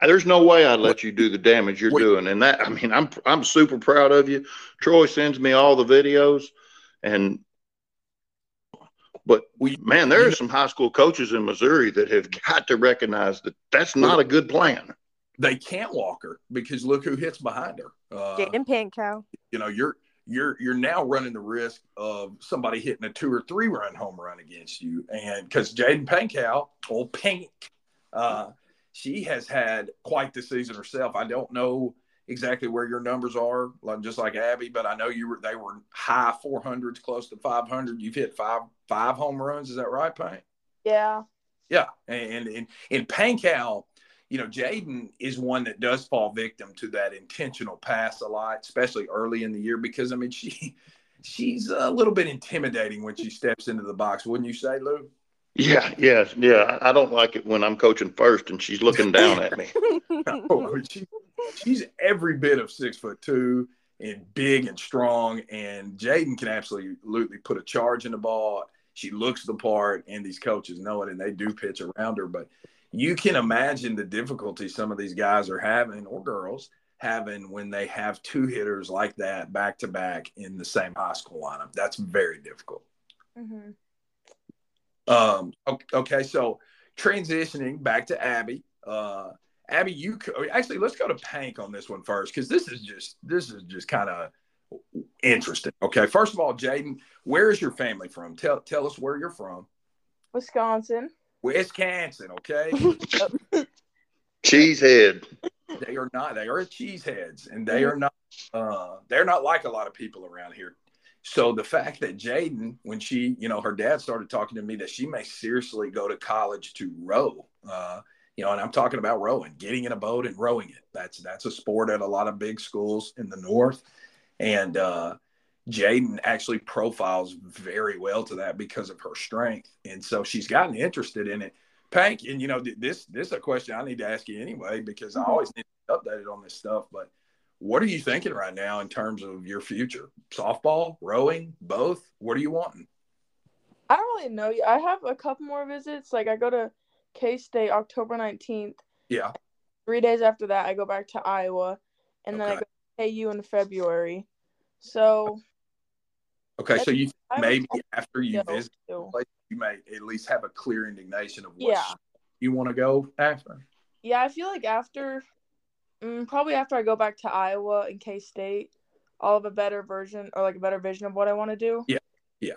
there's no way I'd let you do the damage you're Wait. doing, and that I mean, I'm I'm super proud of you. Troy sends me all the videos, and but We, man, there are some high school coaches in Missouri that have got to recognize that that's not a good plan. they can't walk her because look who hits behind her. Uh, Jadyn Pankow. you know, you're you're you're now running the risk of somebody hitting a two or three run home run against you, and because Jadyn Pankow, old Pink, uh, she has had quite the season herself. I don't know exactly where your numbers are, like just like Abby, but I know you were they were high 400s, close to 500. You've hit five five home runs. Is that right, Pink? Yeah. Yeah, and in in Pankow, you know, Jadyn is one that does fall victim to that intentional pass a lot, especially early in the year, because I mean she she's a little bit intimidating when she steps into the box, wouldn't you say, Lou? Yeah, yeah, yeah. I don't like it when I'm coaching first and she's looking down at me. Oh, she, she's every bit of six foot two and big and strong, and Jadyn can absolutely put a charge in the ball. She looks the part, and these coaches know it, and they do pitch around her. But you can imagine the difficulty some of these guys are having, or girls having, when they have two hitters like that back to back in the same high school lineup. That's very difficult. Mhm. Um, okay, so transitioning back to Abby. Uh, Abby, you actually let's go to Pank on this one first because this is just this is just kind of interesting. Okay, first of all, Jadyn, where is your family from? Tell tell us where you're from. Wisconsin. Wisconsin. Okay, Cheesehead. they are not. They are cheeseheads, and they are not. Uh, they're not like a lot of people around here. So the fact that Jadyn, when she, you know, her dad started talking to me that she may seriously go to college to row, uh, you know, and I'm talking about rowing, getting in a boat and rowing it. That's that's a sport at a lot of big schools in the north, and uh, Jadyn actually profiles very well to that because of her strength, and so she's gotten interested in it. Pank, and you know, this this is a question I need to ask you anyway because I mm-hmm. always need to be updated on this stuff. But what are you thinking right now in terms of your future? Softball, rowing, both? What are you wanting? I don't really know. I have a couple more visits. Like I go to K State October nineteenth. Yeah. Three days after that, I go back to Iowa, and then I go to KU in February. So Okay, so you maybe after you visit, to- you may at least have a clear indignation of what Yeah. you want to go after. Yeah, I feel like after, mm, probably after I go back to Iowa and K State, I'll have a better version or like a better vision of what I want to do. Yeah, yeah.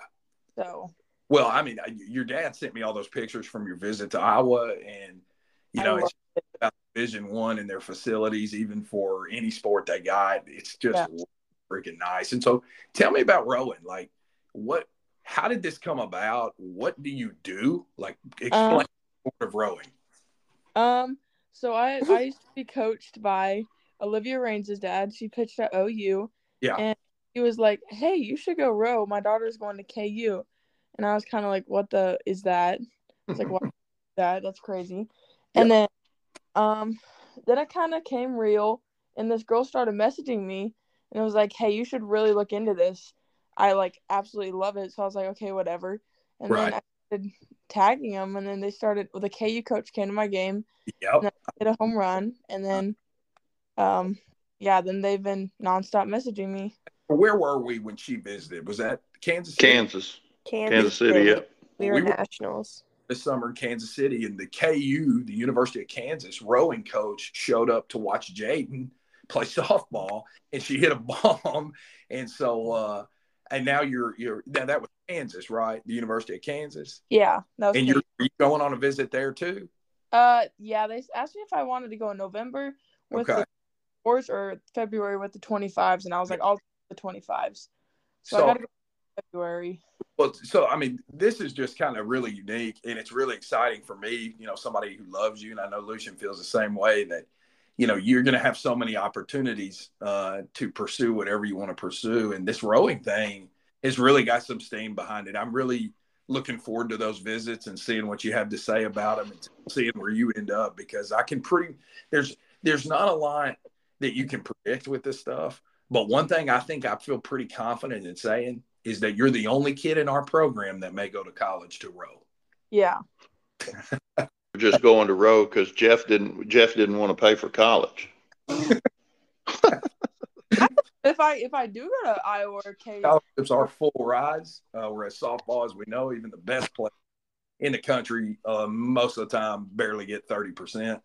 So Well, I mean, I- your dad sent me all those pictures from your visit to Iowa, and you know, it's about Division One and their facilities, even for any sport they got. It's just Yeah. Freaking nice. And so, tell me about rowing. Like, what? How did this come about? What do you do? Like, explain Um, the sport of rowing. Um, so I I used to be coached by Olivia Reigns' dad. She pitched at OU. Yeah. And he was like, "Hey, you should go row. My daughter's going to KU." And I was kind of like, "What the is that?" It's like, "What is that? That's crazy." And then, um, then it kind of came real, and this girl started messaging me, and it was like, "Hey, you should really look into this." I like absolutely love it. So I was like, "Okay, whatever." And Right. then I started tagging them, and then they started. Well, the KU coach came to my game, Yep. hit a home run, and then, um, yeah, then they've been nonstop messaging me. Where were we when she visited? Was that Kansas City? Kansas, Kansas, Kansas City. Yeah. We were We were- nationals. this summer in Kansas City, and the KU, the University of Kansas rowing coach, showed up to watch Jadyn play softball, and she hit a bomb, and so uh, and now you're you're now that was Kansas, right? The University of Kansas, Yeah, and you're, are going on a visit there too? Uh, yeah, they asked me if I wanted to go in November with Okay. the fours or February with the twenty fives, and I was like, I'll the twenty fives. So, So- I gotta go February. Well, so I mean, this is just kind of really unique, and it's really exciting for me. You know, somebody who loves you, and I know Lucien feels the same way. That you know you're going to have so many opportunities uh, to pursue whatever you want to pursue, and this rowing thing has really got some steam behind it. I'm really looking forward to those visits and seeing what you have to say about them and seeing where you end up because I can pretty there's there's not a lot that you can predict with this stuff. But one thing I think I feel pretty confident in saying is that you're the only kid in our program that may go to college to row. Yeah, Just going to row because Jeff didn't. Jeff didn't want to pay for college. if I if I do go to Iowa or KU, Scholarships are full rides, uh, whereas softball, as we know, even the best players in the country, uh, most of the time barely get 30%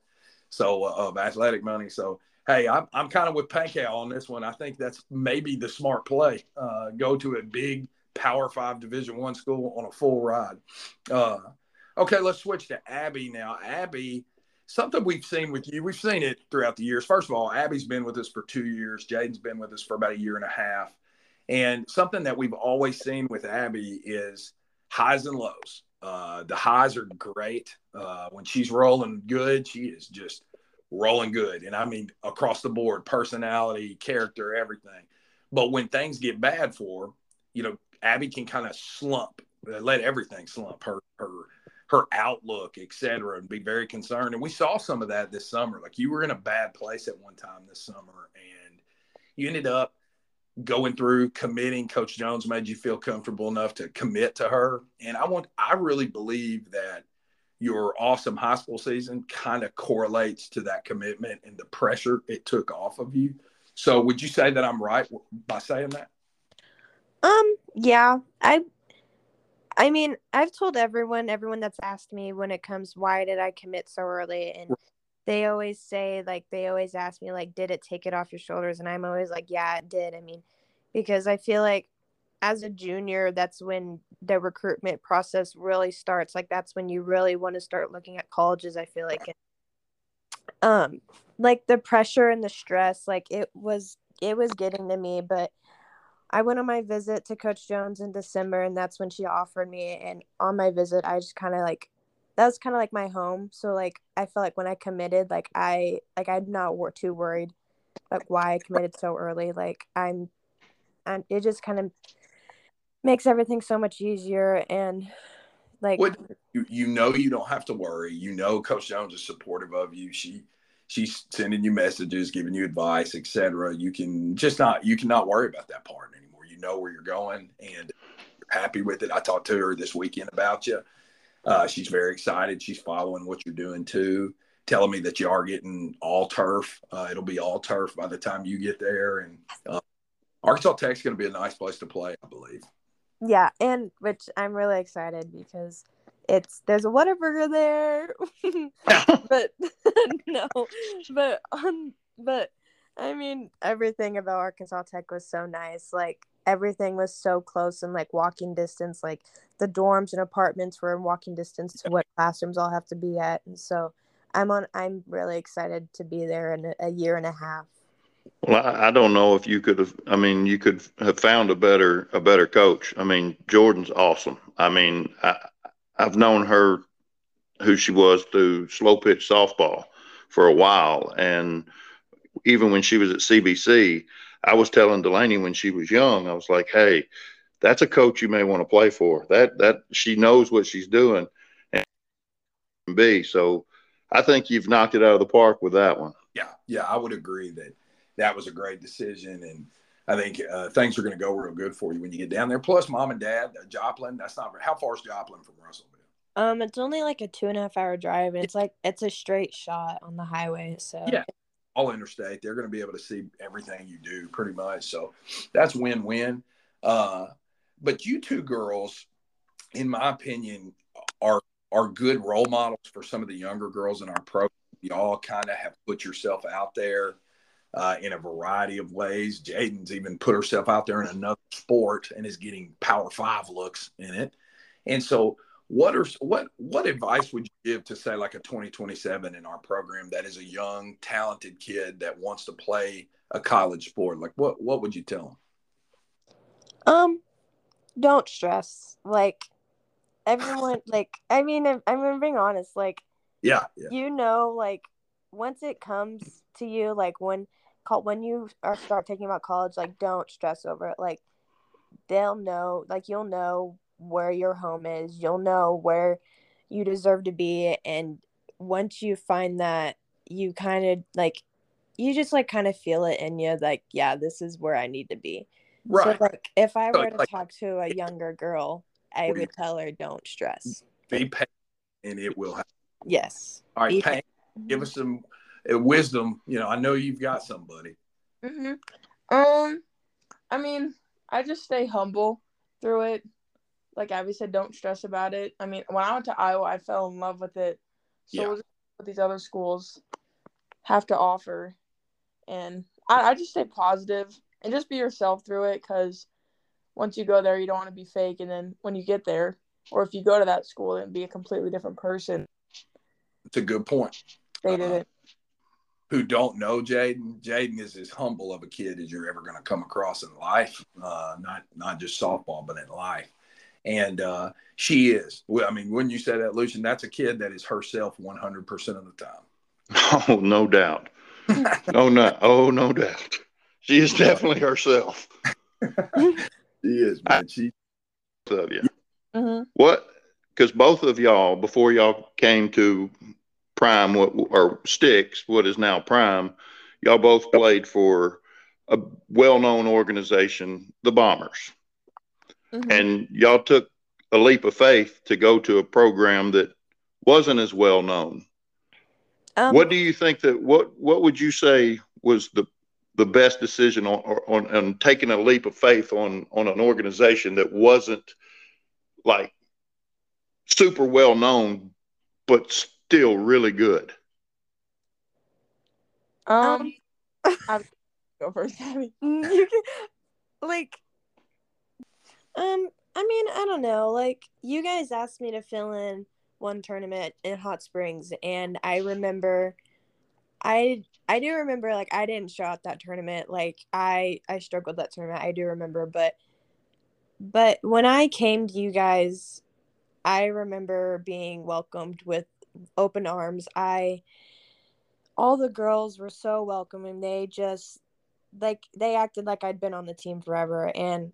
so uh, of athletic money. So, hey, I'm, I'm kind of with Pankow on this one. I think that's maybe the smart play. Uh, go to a big Power Five Division One school on a full ride. Okay, let's switch to Abby now. Abby, something we've seen with you, we've seen it throughout the years. First of all, Abby's been with us for two years. Jadyn's been with us for about a year and a half. And something that we've always seen with Abby is highs and lows. Uh, the highs are great. Uh, when she's rolling good, she is just rolling good. And I mean, across the board, personality, character, everything. But when things get bad for her, you know, Abby can kind of slump, let everything slump her, her, her outlook, et cetera, and be very concerned. And we saw some of that this summer. Like you were in a bad place at one time this summer, and you ended up going through committing coach jones made you feel comfortable enough to commit to her and i want i really believe that your awesome high school season kind of correlates to that commitment and the pressure it took off of you so would you say that i'm right by saying that Um, yeah. I I mean, I've told everyone, everyone that's asked me when it comes why did I commit so early and they always say like they always ask me like did it take it off your shoulders and I'm always like yeah, it did. I mean, because I feel like as a junior, that's when the recruitment process really starts. Like that's when you really want to start looking at colleges, I feel like. Um like the pressure and the stress, like it was it was getting to me, but I went on my visit to Coach Jones in December, and that's when she offered me. And on my visit, I just kind of like that was kind of like my home. So like I felt like when I committed, like I like I'm not wor- too worried like why I committed so early. Like I'm, and it just kind of makes everything so much easier. And like What- you, you know you don't have to worry you know coach jones is supportive of you she she's sending you messages giving you advice etc you can just not you cannot worry about that part anymore. You know where you're going and you're happy with it. I talked to her this weekend about you. Uh, she's very excited. She's following what you're doing too telling me that you are getting all turf. Uh, it'll be all turf by the time you get there. And uh, arkansas tech's going to be a nice place to play i believe. Yeah, and which I'm really excited because it's there's a Whataburger there. but no, but um, but I mean everything about Arkansas Tech was so nice. Like everything was so close and like walking distance. Like the dorms and apartments were in walking distance to what classrooms I'll have to be at, and so I'm on. I'm really excited to be there in a, a year and a half. Well, I, I don't know if you could have. I mean, you could have found a better a better coach. I mean, Jordan's awesome. I mean, I, I've known her, who she was through slow pitch softball, for a while, and even when she was at CBC, I was telling Delaney when she was young, I was like, "Hey, that's a coach you may want to play for. That that she knows what she's doing." And B, so I think you've knocked it out of the park with that one. Yeah, yeah, I would agree that that was a great decision, and I think uh, things are going to go real good for you when you get down there. Plus, mom and dad, uh, Joplin. That's not how far is Joplin from Russellville? Um, it's only like a two and a half hour drive, and it's like it's a straight shot on the highway. So Yeah. all interstate. They're going to be able to see everything you do pretty much. So that's win win. Uh, but you two girls, in my opinion, are are good role models for some of the younger girls in our program. Y'all kind of have put yourself out there uh, in a variety of ways. Jadyn's even put herself out there in another sport and is getting Power Five looks in it. And so, what are what what advice would you give to say like a 2027 in our program that is a young, talented kid that wants to play a college sport? Like, what what would you tell them? Um, don't stress. Like everyone, like I mean, I'm, I'm being honest. Like Yeah, yeah, you know, like once it comes to you, like when call when you are start thinking about college, like don't stress over it. Like they'll know, like you'll know where your home is. You'll know where you deserve to be, and once you find that, you kind of like you just like kind of feel it in you, like yeah, this is where I need to be. right. So like if I were to like- talk to a younger girl, I What do you- would tell her don't stress. Be patient, and it will happen. Yes. All right, Give us some uh, wisdom. You know, I know you've got somebody. Mm-hmm. Um, I mean, I just stay humble through it. Like Abby said, don't stress about it. I mean, when I went to Iowa, I fell in love with it. So Yeah. we'll just see what these other schools have to offer, and I, I just stay positive and just be yourself through it. Because once you go there, you don't want to be fake, and then when you get there, or if you go to that school and be a completely different person, It's a good point. They Uh-huh. didn't. Who don't know Jadyn? Jadyn is as humble of a kid as you're ever going to come across in life. Uh, not not just softball, but in life. And uh, she is. Well, I mean, when you say that, Lucien, that's a kid that is herself 100 percent of the time. Oh, no doubt. oh no, oh no doubt. She is definitely herself. She is, man. She So, yeah. hmm What? Because both of y'all, before y'all came to Prime, what or Sticks, what is now Prime, y'all both played for a well-known organization, the Bombers, hmm and y'all took a leap of faith to go to a program that wasn't as well known. Um, what do you think that what what would you say was the the best decision on on, on taking a leap of faith on on an organization that wasn't like super well known but still really good. Um, I go first, you can, like um i mean i don't know like you guys asked me to fill in one tournament in hot springs and i remember i i do remember like i didn't show out that tournament like i i struggled that tournament i do remember but but when i came to you guys i remember being welcomed with open arms. I all the girls were so welcoming. They just like they acted like I'd been on the team forever and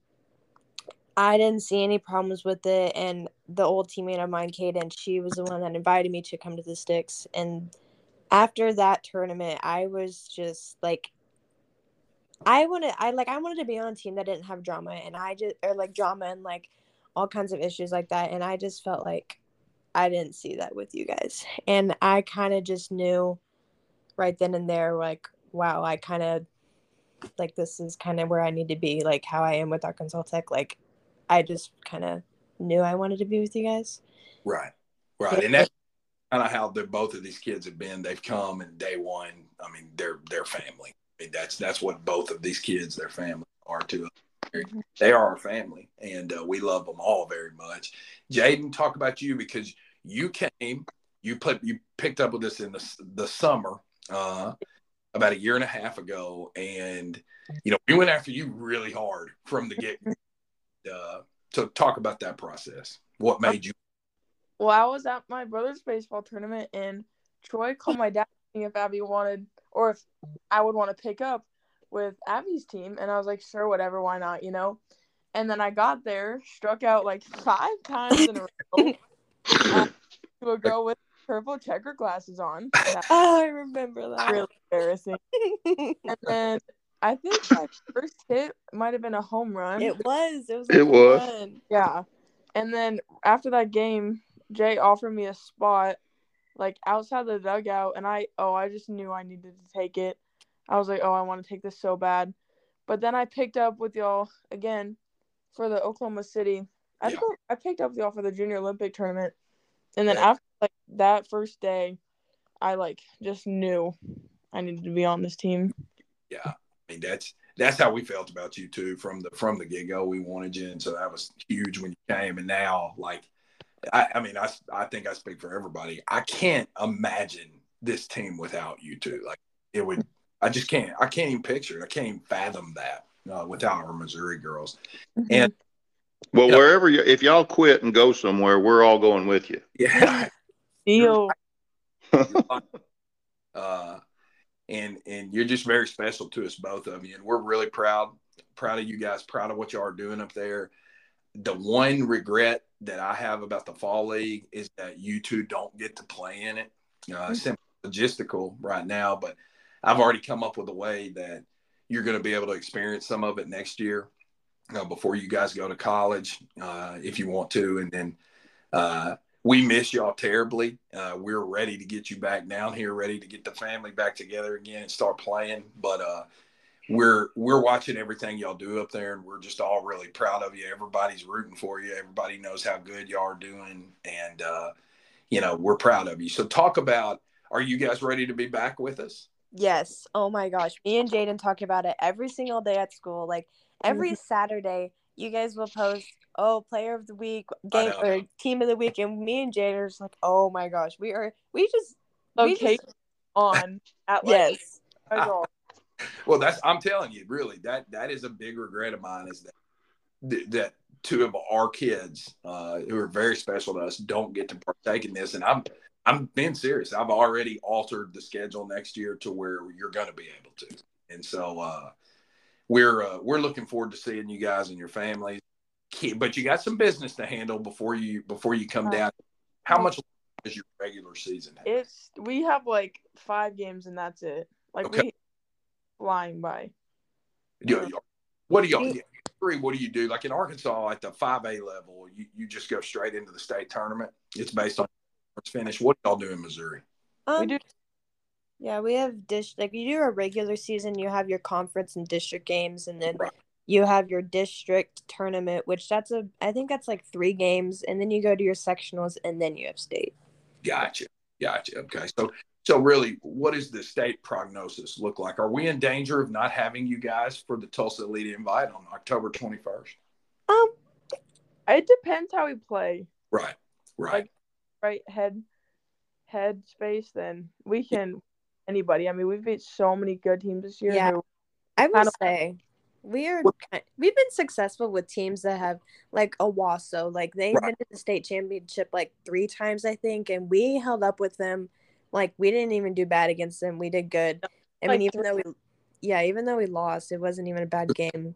I didn't see any problems with it. And the old teammate of mine, Kaden, she was the one that invited me to come to the sticks. And after that tournament I was just like I wanted I like I wanted to be on a team that didn't have drama. And I just or like drama and like all kinds of issues like that. And I just felt like I didn't see that with you guys and I kind of just knew right then and there like wow I kind of like this is kind of where I need to be, like how I am with Arkansas Tech. Like I just kind of knew I wanted to be with you guys. right, right, and that's kind of how the both of these kids have been. They've come and day one. I mean, they're they're family. I mean, that's that's what both of these kids, their family, are to us. They are our family, and uh, we love them all very much. Jadyn, talk about you because you came, you put you picked up with us in the the summer. Uh, about a year and a half ago, and you know we went after you really hard from the get. Uh, so talk about that process. What made you? Well, I was at my brother's baseball tournament, and Troy called my dad if Abby wanted, or if I would want to pick up with Abby's team, and I was like, sure, whatever, why not, you know. And then I got there, struck out like five times in a row uh, to a girl with purple checker glasses on. That's Oh, I remember that. really embarrassing. And then I think my first hit might have been a home run. it was. It was. It was. run. Yeah. And then after that game, Jay offered me a spot like outside the dugout, and I oh I just knew I needed to take it. I was like, oh, I want to take this so bad, but then I picked up with y'all again for the Oklahoma City. I Yeah. think I picked up with y'all for the Junior Olympic tournament, and then Yeah. after like that first day, I like just knew I needed to be on this team. Yeah, I mean that's that's how we felt about you too from the from the get go. We wanted you, and so that was huge when you came. And now, like, I, I mean, I I think I speak for everybody. I can't imagine this team without you two. Like, it would. I just can't. I can't even picture it. I can't even fathom that uh, without our Missouri girls. And Well, Yeah. wherever you, if y'all quit and go somewhere, we're all going with you. Yeah, Deal. uh, and and you're just very special to us both of you, and we're really proud proud of you guys, proud of what you are doing up there. The one regret that I have about the fall league is that you two don't get to play in it. Uh, it's simply logistical right now, but I've already come up with a way that you're going to be able to experience some of it next year uh, before you guys go to college, uh, if you want to, and then. Uh, we miss y'all terribly. Uh, we're ready to get you back down here, ready to get the family back together again and start playing. But uh, we're we're watching everything y'all do up there, and we're just all really proud of you. Everybody's rooting for you. Everybody knows how good y'all are doing, and uh, you know we're proud of you. So talk about. Are you guys ready to be back with us? Yes. Oh my gosh. Me and Jadyn talk about it every single day at school. Like every Mhm. Saturday, you guys will post, oh, player of the week, game or team of the week, and me and Jadyn are just like, oh my gosh, we are we just we Okay, just on at like yes. Well, that's I'm telling you, really, that that is a big regret of mine is that that two of our kids uh, who are very special to us don't get to partake in this, and I'm I'm being serious. I've already altered the schedule next year to where you're going to be able to, and so uh, we're uh, we're looking forward to seeing you guys and your families. But you got some business to handle before you before you come Uh, down. How much is your regular season? have? It's we have like five games and that's it. Like Okay. we flying by. You- what do y'all three? What do you do? Like in Arkansas at the five A level, you, you just go straight into the state tournament. It's based on finish. What do y'all do in Missouri? Um, we do Yeah, we have dish like you do a regular season, you have your conference and district games, and then Right. you have your district tournament, which that's a I think that's like three games, and then you go to your sectionals, and then you have state. Gotcha, gotcha. Okay, so so really, what does the state prognosis look like? Are we in danger of not having you guys for the Tulsa Elite Invite on October twenty first? Um, it depends how we play. Right, right. Like- Right head head space, then we can anybody. I mean we've beat so many good teams this year. Yeah. I will Kind say we are we've been successful with teams that have like a Owasso, like they've Right. been to the state championship like three times, I think, and we held up with them. Like we didn't even do bad against them. We did good. I Like mean, even though we, yeah, even though we lost, it wasn't even a bad game.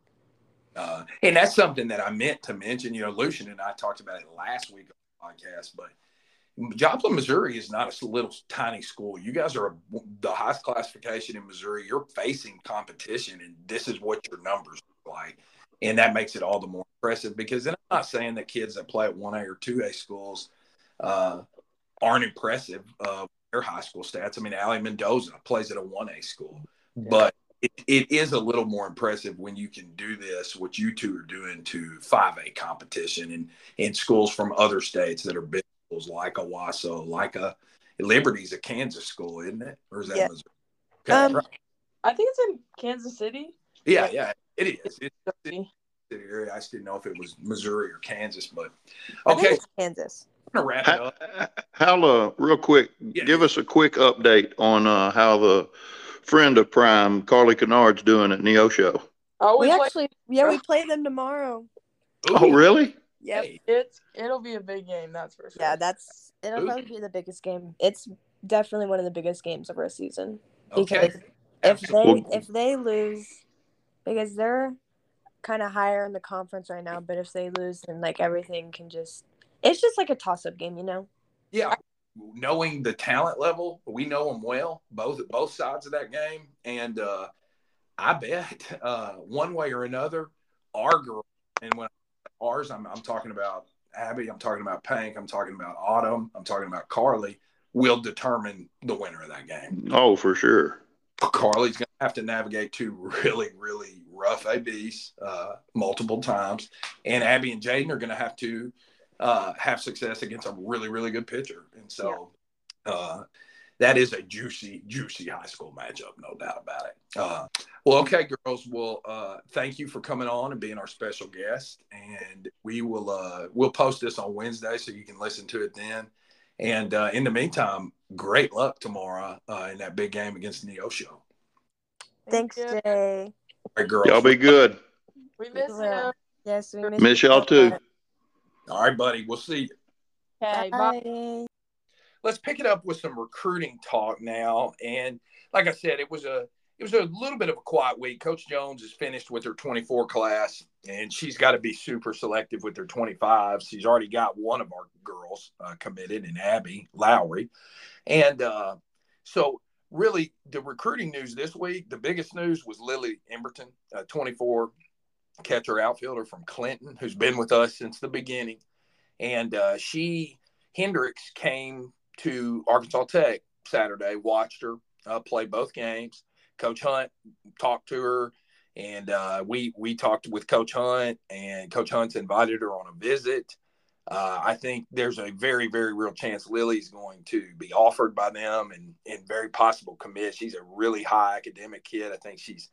Uh, and that's something that I meant to mention. You know, Lucien and I talked about it last week on the podcast, but Joplin, Missouri is not a little tiny school. You guys are a, the highest classification in Missouri. You're facing competition, and this is what your numbers look like. And that makes it all the more impressive because then I'm not saying that kids that play at 1A or 2A schools uh, aren't impressive. Uh, their high school stats. I mean, Allie Mendoza plays at a 1A school, but it, it is a little more impressive when you can do this, what you two are doing to 5A competition and in schools from other states that are big schools like Owasso, like a Liberty's a Kansas school, isn't it? Or is that Yeah. Missouri? Okay, Um, right. I think it's in Kansas City. yeah, yeah, it is. It's a City. city area. I just didn't know if it was Missouri or Kansas, but I think okay, it's Kansas. I'm gonna wrap it How, up. how uh, real quick, Yeah. give us a quick update on uh, how the friend of Prime, Carly Kennard's doing at Neosho. Oh, we, We play, actually, yeah, we play them tomorrow. Oh, really? Yep. Hey, it's it'll be a big game, that's for sure. Yeah, that's it'll Ooh. probably be the biggest game. It's definitely one of the biggest games of our season. okay. Because if they if they lose, because they're kind of higher in the conference right now, but if they lose, then like everything can just it's just like a toss up game, you know. yeah, knowing the talent level, we know them well, both both sides of that game, and uh, I bet uh, one way or another, our girl, and when ours, I'm, I'm talking about Abby, I'm talking about Pink, I'm talking about Autumn, I'm talking about Carly, will determine the winner of that game. Oh, for sure. Carly's going to have to navigate two really, really rough ABs uh, multiple times, and Abby and Jadyn are going to have to uh, have success against a really, really good pitcher. And so uh, that is a juicy, juicy high school matchup, no doubt about it. Well, okay, girls. Well, uh, thank you for coming on and being our special guest, and we will uh, we'll post this on Wednesday so you can listen to it then. And uh, in the meantime, great luck tomorrow uh, in that big game against Neosho. Thanks. Jay. All right, girls. Y'all be good. We miss Well, you. Yes, we miss, Miss you y'all too. All right, buddy. We'll see you. Okay, bye. Bye. let's pick it up with some recruiting talk now. And like I said, it was a it was a little bit of a quiet week. Coach Jones is finished with her 24 class, and she's got to be super selective with her 25. She's already got one of our girls uh, committed, in Abby Lowery, and uh, so really the recruiting news this week. The biggest news was Lily Emberton, a 24 catcher outfielder from Clinton, who's been with us since the beginning, and uh, she Hendrix came to Arkansas Tech Saturday, watched her uh, play both games. Coach Hunt talked to her, and uh, we we talked with Coach Hunt, and Coach Hunt's invited her on a visit. Uh, I think there's a very very real chance Lily's going to be offered by them, and and very possible commit. She's a really high academic kid. I think she's,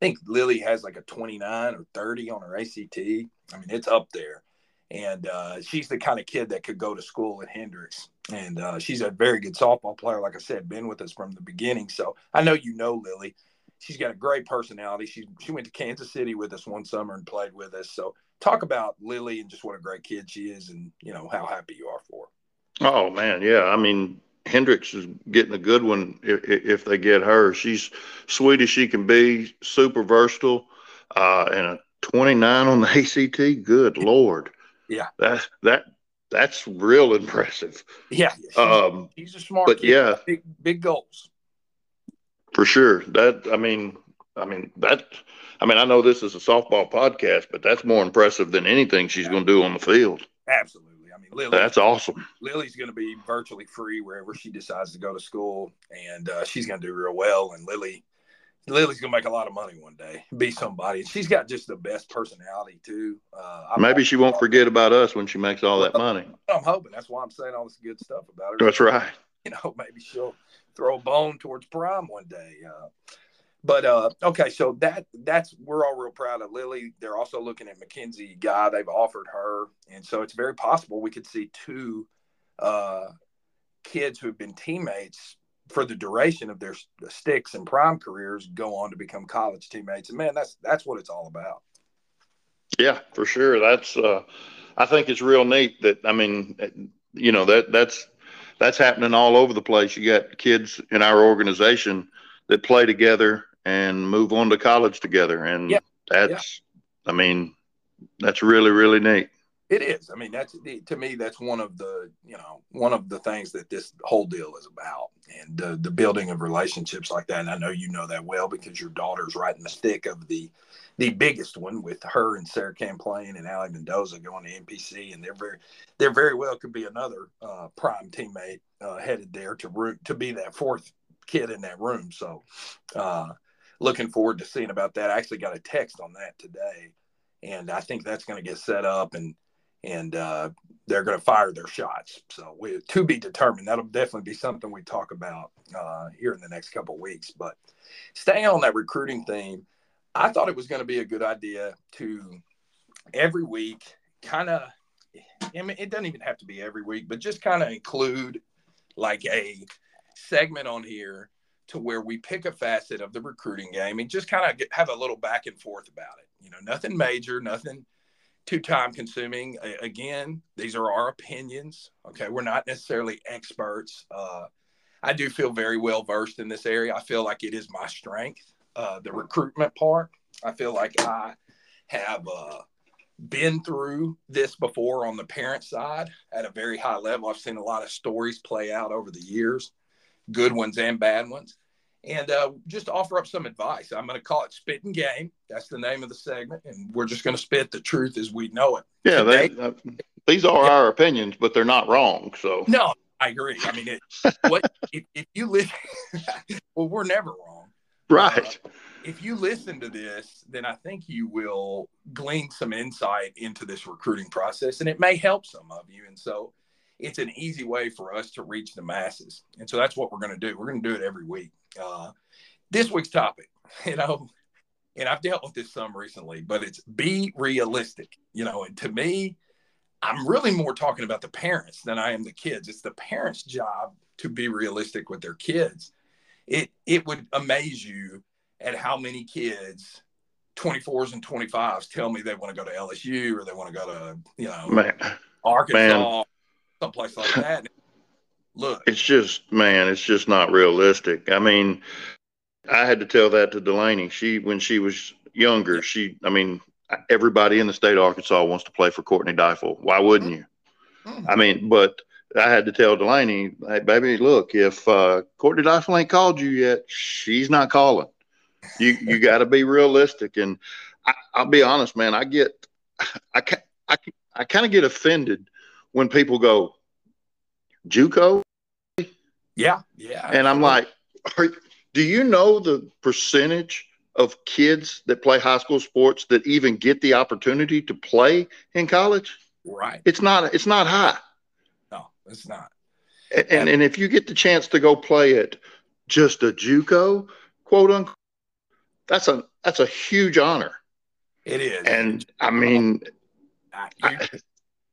I think Lily has like a 29 or 30 on her ACT. I mean, it's up there and uh, she's the kind of kid that could go to school at Hendrix. And uh, she's a very good softball player, like I said, been with us from the beginning. So I know you know Lily. She's got a great personality. She she went to Kansas City with us one summer and played with us. So talk about Lily and just what a great kid she is, and you know how happy you are for her. Oh man, yeah. I mean, Hendrix is getting a good one if, if they get her. She's sweet as she can be, super versatile, uh, and a 29 on the ACT. Good lord. Yeah. That that that's real impressive. Yeah, Um, she's a smart but kid. yeah, Big big goals. for sure. That I mean, I mean that. I mean, I know this is a softball podcast, but that's more impressive than anything she's going to do on the field. Absolutely. I mean, Lily. That's awesome. Lily's going to be virtually free wherever she decides to go to school, and uh, she's going to do real well. And Lily, Lily's to make a lot of money one day, be somebody. And she's got just the best personality too. Uh, Maybe she won't forget about us when she makes all that money. I'm hoping that's why I'm saying all this good stuff about her. That's right. You know, maybe she'll throw a bone towards prom one day. Uh, but uh, okay, so that that's we're all real proud of Lily. They're also looking at Mackenzie Guy. They've offered her, and so it's very possible we could see two uh, kids who have been teammates for the duration of their sticks and prime careers go on to become college teammates. And man, that's that's what it's all about. Yeah, for sure. That's uh I think it's real neat that I mean you know that that's that's happening all over the place. You got kids in our organization that play together and move on to college together and Yeah. that's I mean that's really really neat. It is. I mean, that's to me. That's one of the you know one of the things that this whole deal is about, and the the building of relationships like that. And I know you know that well because your daughter's right in the thick of the the biggest one with her and Sarah Cam playing and Allie Mendoza going to NPC, and they're very they're very well could be another uh, prime teammate uh, headed there to root to be that fourth kid in that room. So, uh, looking forward to seeing about that. I actually got a text on that today, and I think that's going to get set up and and uh, they're going to fire their shots. So we to be determined. That'll definitely be something we talk about uh, here in the next couple weeks. But staying on that recruiting theme, I thought it was going to be a good idea to every week kind of. I mean, it doesn't even have to be every week, but just kind of include like a segment on here to where we pick a facet of the recruiting game and just kind of have a little back and forth about it. You know, nothing major, nothing too time consuming. Again, these are our opinions. Okay. We're not necessarily experts. Uh, I do feel very well versed in this area. I feel like it is my strength, uh, the recruitment part. I feel like I have uh, been through this before on the parent side at a very high level. I've seen a lot of stories play out over the years, good ones and bad ones and uh, just offer up some advice. I'm going to call it Spit and Game. That's the name of the segment, and we're just going to spit the truth as we know it. Yeah, Today- that, that these are yeah. our opinions, but they're not wrong. So no, I agree. I mean, it, what if, if you listen? well, we're never wrong, right? Uh, if you listen to this, then I think you will glean some insight into this recruiting process, and it may help some of you. And so, it's an easy way for us to reach the masses. And so that's what we're going to do. We're going to do it every week. Uh, this week's topic, you know, and I've dealt with this some recently, but it's be realistic, you know, and to me, I'm really more talking about the parents than I am the kids. It's the parents' job to be realistic with their kids. It it would amaze you at how many kids 24s and 25s tell me they want to go to LSU or they want to go to, you know, man, Arkansas, man. Someplace like that. Look, it's just, man, it's just not realistic. I mean, I had to tell that to Delaney. She, when she was younger, she, I mean, everybody in the state of Arkansas wants to play for Courtney Deifel. Why wouldn't you? Mm-hmm. I mean, but I had to tell Delaney, hey, baby, look, if uh, Courtney Deifel ain't called you yet, she's not calling. You you got to be realistic. And I, will be honest, man, I get, I can I, I kind of get offended when people go, JUCO. Yeah, yeah. And I'm like, are, do you know the percentage of kids that play high school sports that even get the opportunity to play in college? Right. It's not it's not high. No, it's not. And and, and if you get the chance to go play at just a JUCO, quote unquote, that's a that's a huge honor. It is. And I mean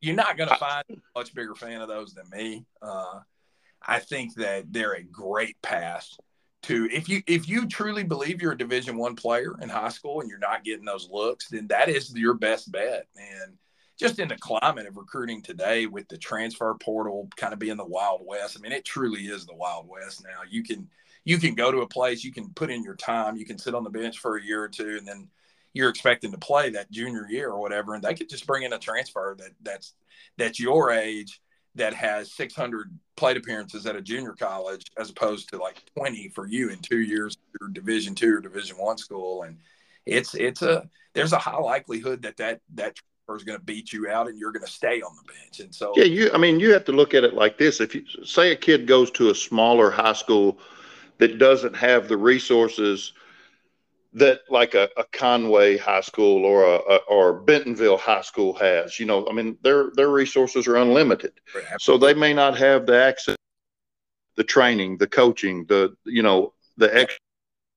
you're not going to find a much bigger fan of those than me. Uh, I think that they're a great pass to if you if you truly believe you're a division one player in high school and you're not getting those looks then that is your best bet and just in the climate of recruiting today with the transfer portal kind of being the wild west i mean it truly is the wild west now you can you can go to a place you can put in your time you can sit on the bench for a year or two and then you're expecting to play that junior year or whatever and they could just bring in a transfer that that's that's your age that has 600 plate appearances at a junior college as opposed to like 20 for you in two years or division two or division one school and it's it's a there's a high likelihood that that that is going to beat you out and you're going to stay on the bench and so yeah you i mean you have to look at it like this. If you say a kid goes to a smaller high school that doesn't have the resources that like a, a Conway High School or a, a, or Bentonville High School has. You know, I mean, their their resources are unlimited, so they may not have the access, the training, the coaching, the you know the ex,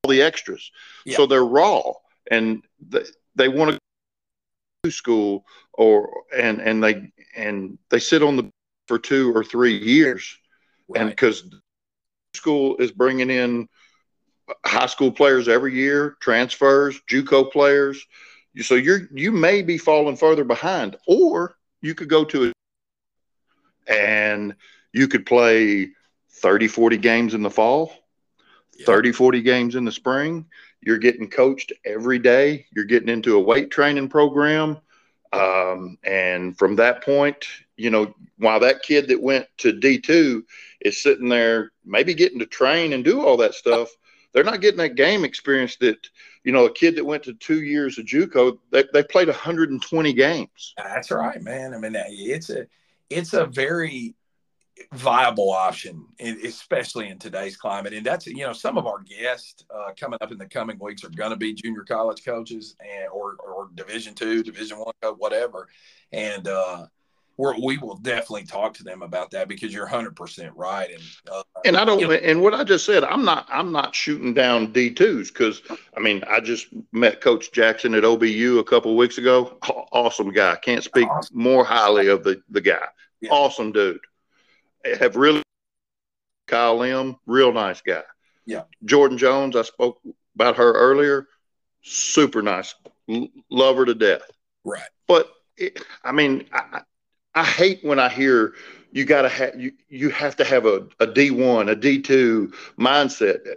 all the extras. Yeah. So they're raw, and they, they want to go to school or and and they and they sit on the for two or three years, right. and because school is bringing in high school players every year, transfers, JUCO players. So you're you may be falling further behind, or you could go to it and you could play 30, 40 games in the fall, yeah. 30, 40 games in the spring. You're getting coached every day. You're getting into a weight training program. Um, and from that point, you know, while that kid that went to D2 is sitting there, maybe getting to train and do all that stuff, they're not getting that game experience that you know a kid that went to two years of JUCO they, they played 120 games. That's right, man. I mean, it's a it's a very viable option, especially in today's climate. And that's you know some of our guests uh, coming up in the coming weeks are going to be junior college coaches and or or Division two, Division one, whatever. And uh, we're, we will definitely talk to them about that because you're 100% right. And, uh, and I don't, you know, and what I just said, I'm not, I'm not shooting down D2s because I mean, I just met Coach Jackson at OBU a couple weeks ago. Awesome guy. Can't speak awesome. more highly of the, the guy. Yeah. Awesome dude. Have really, Kyle Lim, real nice guy. Yeah. Jordan Jones, I spoke about her earlier. Super nice. Love her to death. Right. But it, I mean, I, I hate when I hear you got to have you you have to have a, a D1, a D2 mindset.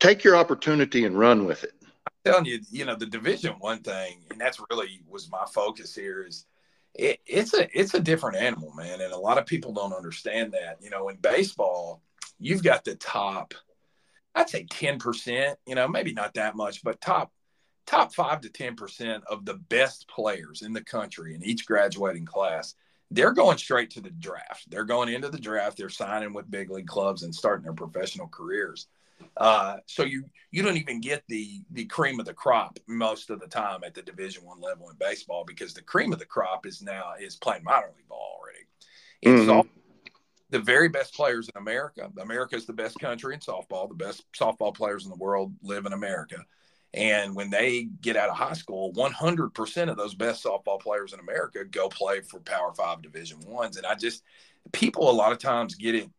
Take your opportunity and run with it. I'm telling you, you know, the division one thing, and that's really was my focus here is it, it's a it's a different animal, man. And a lot of people don't understand that. You know, in baseball, you've got the top, I'd say 10%, you know, maybe not that much, but top top five to 10% of the best players in the country in each graduating class, they're going straight to the draft. They're going into the draft. They're signing with big league clubs and starting their professional careers. Uh, so you you don't even get the the cream of the crop most of the time at the Division One level in baseball because the cream of the crop is now is playing minor league ball already. It's mm-hmm. all the very best players in America. America is the best country in softball. The best softball players in the world live in America. And when they get out of high school, 100% of those best softball players in America go play for Power Five Division Ones. And I just, people a lot of times get it,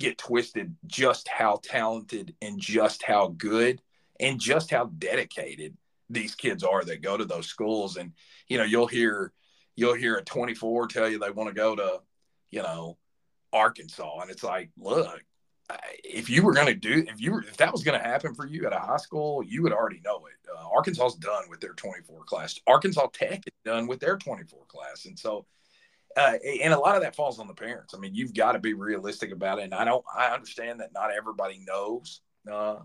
get twisted just how talented and just how good and just how dedicated these kids are that go to those schools. And, you know, you'll hear, you'll hear a 24 tell you they want to go to, you know, Arkansas. And it's like, look, if you were going to do, if you were, if that was going to happen for you at a high school, you would already know it. Uh, Arkansas's done with their 24 class. Arkansas Tech is done with their 24 class. And so, uh, and a lot of that falls on the parents. I mean, you've got to be realistic about it. And I don't, I understand that not everybody knows, uh,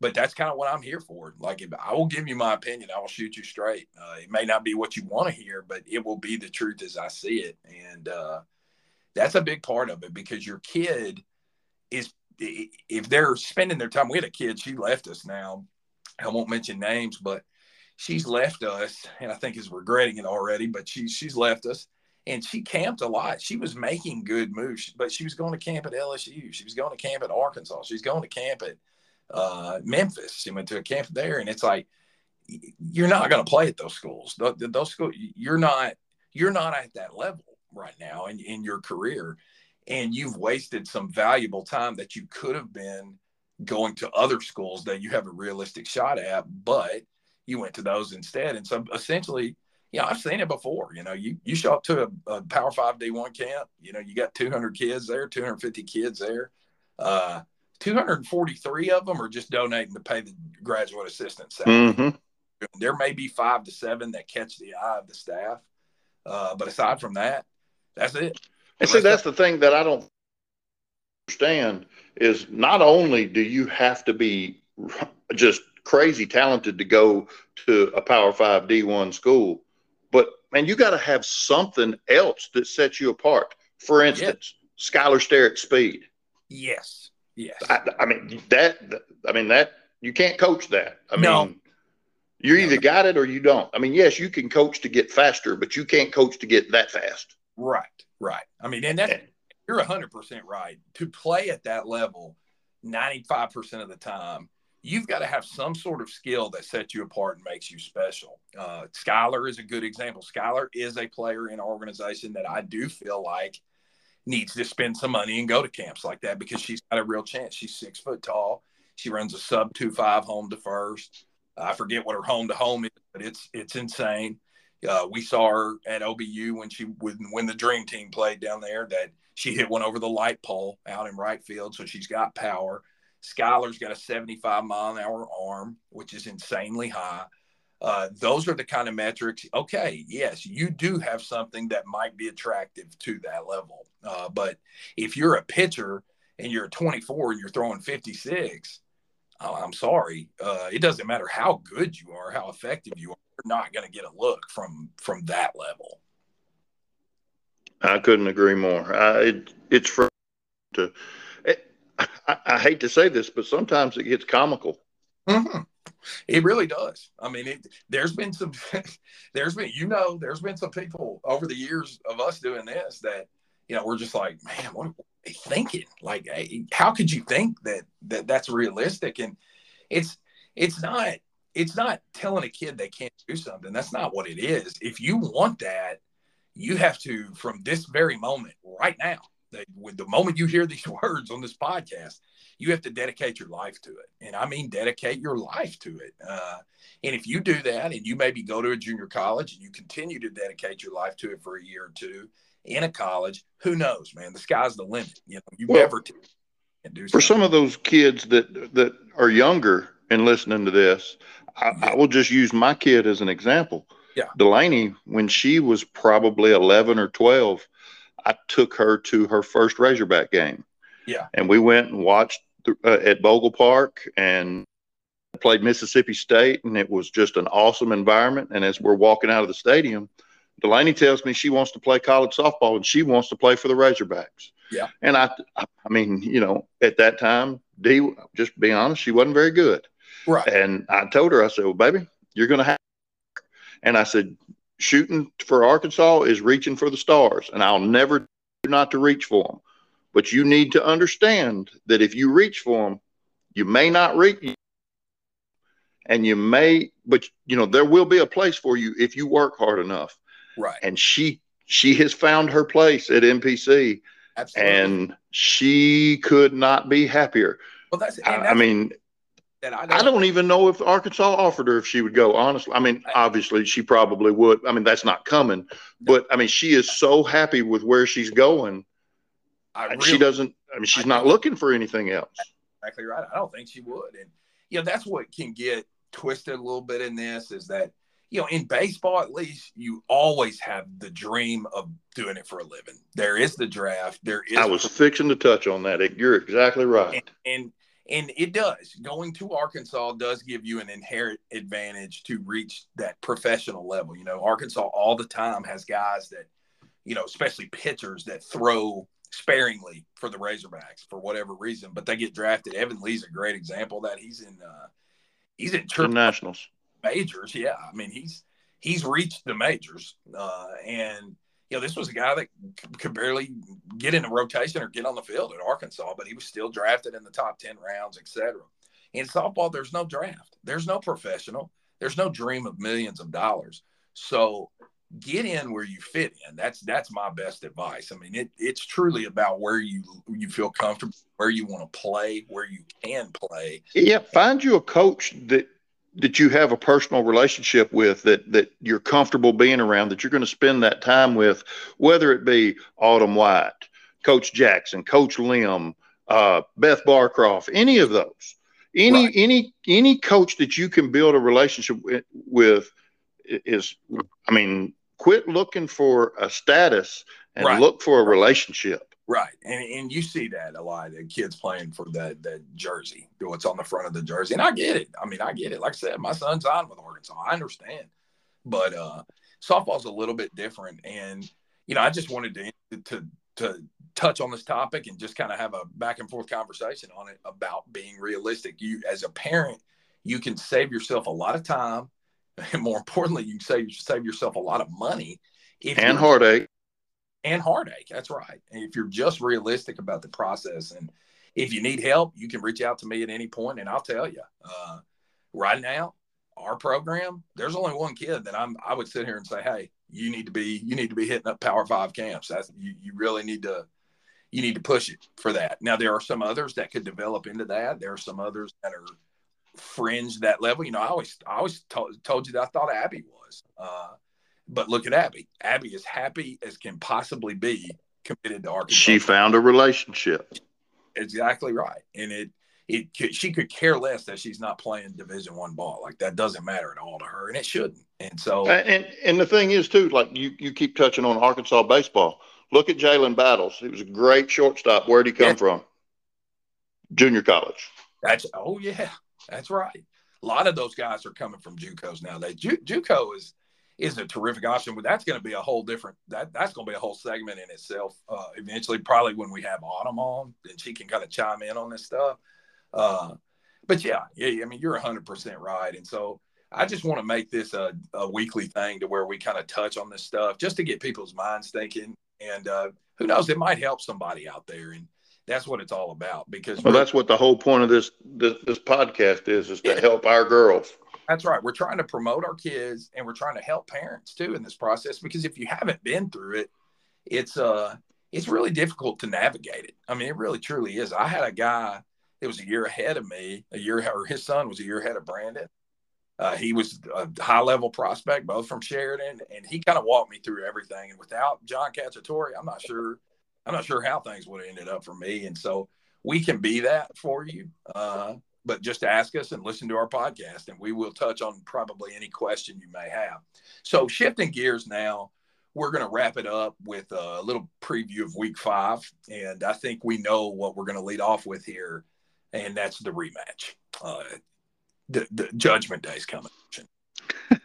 but that's kind of what I'm here for. Like, if I will give you my opinion, I will shoot you straight. Uh, it may not be what you want to hear, but it will be the truth as I see it. And uh, that's a big part of it because your kid is if they're spending their time, we had a kid, she left us now. I won't mention names, but she's left us and I think is regretting it already, but she, she's left us and she camped a lot. She was making good moves, but she was going to camp at LSU. She was going to camp at Arkansas. She's going to camp at uh, Memphis. She went to a camp there and it's like, you're not going to play at those schools. Those schools, you're not, you're not at that level right now in, in your career and you've wasted some valuable time that you could have been going to other schools that you have a realistic shot at, but you went to those instead. And so essentially, you know, I've seen it before. You know, you you show up to a, a Power Five D one camp. You know, you got 200 kids there, 250 kids there. Uh, 243 of them are just donating to pay the graduate assistant salary. Mm-hmm. There may be five to seven that catch the eye of the staff, uh, but aside from that, that's it. And see, that's the thing that I don't understand is not only do you have to be just crazy talented to go to a Power Five D1 school, but man, you got to have something else that sets you apart. For instance, yeah. Skylar Sterick speed. Yes. Yes. I, I, mean that. I mean that you can't coach that. I no. mean, you either no. got it or you don't. I mean, yes, you can coach to get faster, but you can't coach to get that fast. Right. Right. I mean, and that you're 100% right. To play at that level 95% of the time, you've got to have some sort of skill that sets you apart and makes you special. Uh, Skylar is a good example. Skylar is a player in our organization that I do feel like needs to spend some money and go to camps like that because she's got a real chance. She's six foot tall. She runs a sub two five home to first. I forget what her home to home is, but it's it's insane. Uh, we saw her at OBU when she when, when the Dream Team played down there that she hit one over the light pole out in right field, so she's got power. Skylar's got a 75 mile an hour arm, which is insanely high. Uh, those are the kind of metrics. Okay, yes, you do have something that might be attractive to that level. Uh, but if you're a pitcher and you're 24 and you're throwing 56, oh, I'm sorry. Uh, it doesn't matter how good you are, how effective you are You're not going to get a look from from that level. I couldn't agree more. I, it, it's for to. It, I, I, hate to say this, but sometimes it gets comical. Mm-hmm. It really does. I mean, it, there's been some, there's been, you know, there's been some people over the years of us doing this that, you know, we're just like, man, what thinking? Like, how could you think that that that's realistic? And it's, it's not it's not telling a kid they can't do something. That's not what it is. If you want that, you have to, from this very moment, right now, the, with the moment you hear these words on this podcast, you have to dedicate your life to it. And I mean, dedicate your life to it. Uh, and if you do that and you maybe go to a junior college and you continue to dedicate your life to it for a year or two in a college, who knows, man? The sky's the limit. You know, you well, never t- do for some of those kids that that are younger and listening to this, I, I, will just use my kid as an example. Yeah. Delaney, when she was probably 11 or 12, I took her to her first Razorback game. Yeah. And we went and watched uh, at Bogle Park and played Mississippi State, and it was just an awesome environment. And as we're walking out of the stadium, Delaney tells me she wants to play college softball and she wants to play for the Razorbacks. Yeah. And I, I mean, you know, at that time, D, just be honest, she wasn't very good. Right. And I told her, I said, well, baby, you're going to have, and I said, shooting for Arkansas is reaching for the stars, and I'll never not to reach for them. But you need to understand that if you reach for them, you may not reach, and you may, but you know there will be a place for you if you work hard enough. Right. And she she has found her place at NPC, Absolutely. and she could not be happier. well, that's, I, and I mean, that I, I don't even know if Arkansas offered her if she would go. Honestly, I mean, obviously she probably would. I mean, that's not coming, but I mean, she is so happy with where she's going, I really, she doesn't. I mean, she's I don't- looking for anything else. exactly right. I don't think she would. And you know, that's what can get twisted a little bit in this is that you know, in baseball at least, you always have the dream of doing it for a living. There is the draft. There is I was fixing to touch on that. You're exactly right. and and it does going to arkansas does give you an inherent advantage to reach that professional level you know arkansas all the time has guys that you know especially pitchers that throw sparingly for the razorbacks for whatever reason but they get drafted evan lee's a great example of that he's in uh he's in The triple Nationals. Majors. Yeah, I mean he's he's reached the majors, uh, and you know this was a guy that c- could barely get in a rotation or get on the field at Arkansas, but he was still drafted in the top ten rounds, etc. In softball, there's no draft, there's no professional, there's no dream of millions of dollars. So get in where you fit in. That's that's my best advice. I mean, it, it's truly about where you you feel comfortable, where you want to play, where you can play. Yeah, find you a coach that that you have a personal relationship with that that you're comfortable being around that you're going to spend that time with whether it be Autumn White, Coach Jackson, Coach Lim, uh, Beth Barcroft, any of those. Any Right. any any coach that you can build a relationship with, with is I mean quit looking for a status and Right. look for a relationship. Right, and and you see that a lot. The kids playing for that that jersey, what's on the front of the jersey, and I get it. I mean, I get it. Like I said, my son's on with Arkansas. I understand, but uh, softball's a little bit different. And you know, I just wanted to to to touch on this topic and just kind of have a back and forth conversation on it about being realistic. You, as a parent, you can save yourself a lot of time, and more importantly, you can save save yourself a lot of money if And heartache. And heartache. That's right. And if you're just realistic about the process, and if you need help, you can reach out to me at any point, and I'll tell you. Uh, right now, our program, there's only one kid that I'm. I would sit here and say, hey, you need to be, you need to be hitting up Power Five camps. That's you. You really need to, you need to push it for that. Now there are some others that could develop into that. There are some others that are fringe that level. You know, I always, I always told, told you that I thought Abby was. Uh, but look at Abby. Abby is happy as can possibly be committed to Arkansas. She found a relationship. exactly right, and it it could, she could care less that she's not playing Division One ball. Like that doesn't matter at all to her, and it shouldn't. And so, And and the thing is too, like you you keep touching on Arkansas baseball. Look at Jalen Battles. He was a great shortstop. Where'd he come Yeah. from? Junior college. that's oh yeah, that's right. A lot of those guys are coming from JUCOs nowadays. Ju, JUCO is is a terrific option, but that's going to be a whole different that that's going to be a whole segment in itself. Uh, eventually, probably when we have Autumn on, then she can kind of chime in on this stuff. Uh, but yeah, yeah, I mean, you're 100 percent right, and so I just want to make this a, a weekly thing to where we kind of touch on this stuff, just to get people's minds thinking, and uh, who knows, it might help somebody out there, and that's what it's all about. Because Well, that's what the whole point of this this, this podcast is: is to Yeah. help our girls. That's right. We're trying to promote our kids and we're trying to help parents too in this process because if you haven't been through it, it's uh it's really difficult to navigate it. I mean, it really truly is. I had a guy that was a year ahead of me, a year or his son was a year ahead of Brandon. Uh, he was a high level prospect, both from Sheridan, and he kind of walked me through everything. And without John Cacciatore, I'm not sure, I'm not sure how things would have ended up for me. And so we can be that for you. Uh, but just ask us and listen to our podcast, and we will touch on probably any question you may have. So, shifting gears now, we're going to wrap it up with a little preview of week five. And I think we know what we're going to lead off with here, and that's the rematch. Uh, the, the judgment day's coming.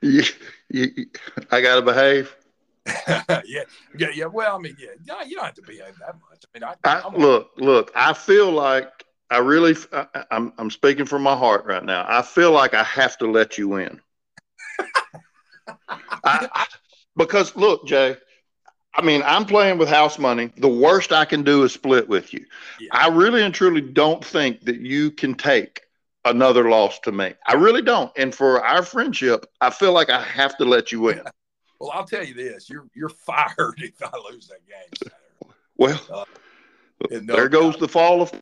you, you, I gotta behave. yeah, yeah, yeah. Well, I mean, yeah, you don't have to behave that much. I mean, I, I look, look. I feel like I really. I, I'm I'm speaking from my heart right now. I feel like I have to let you in. I, because look, Jay. I mean, I'm playing with house money. The worst I can do is split with you. Yeah. I really and truly don't think that you can take another loss to me. I really don't. And for our friendship, I feel like I have to let you in. well, I'll tell you this: you're you're fired if I lose that game. Saturday. Well, uh, And no there goes the fall of.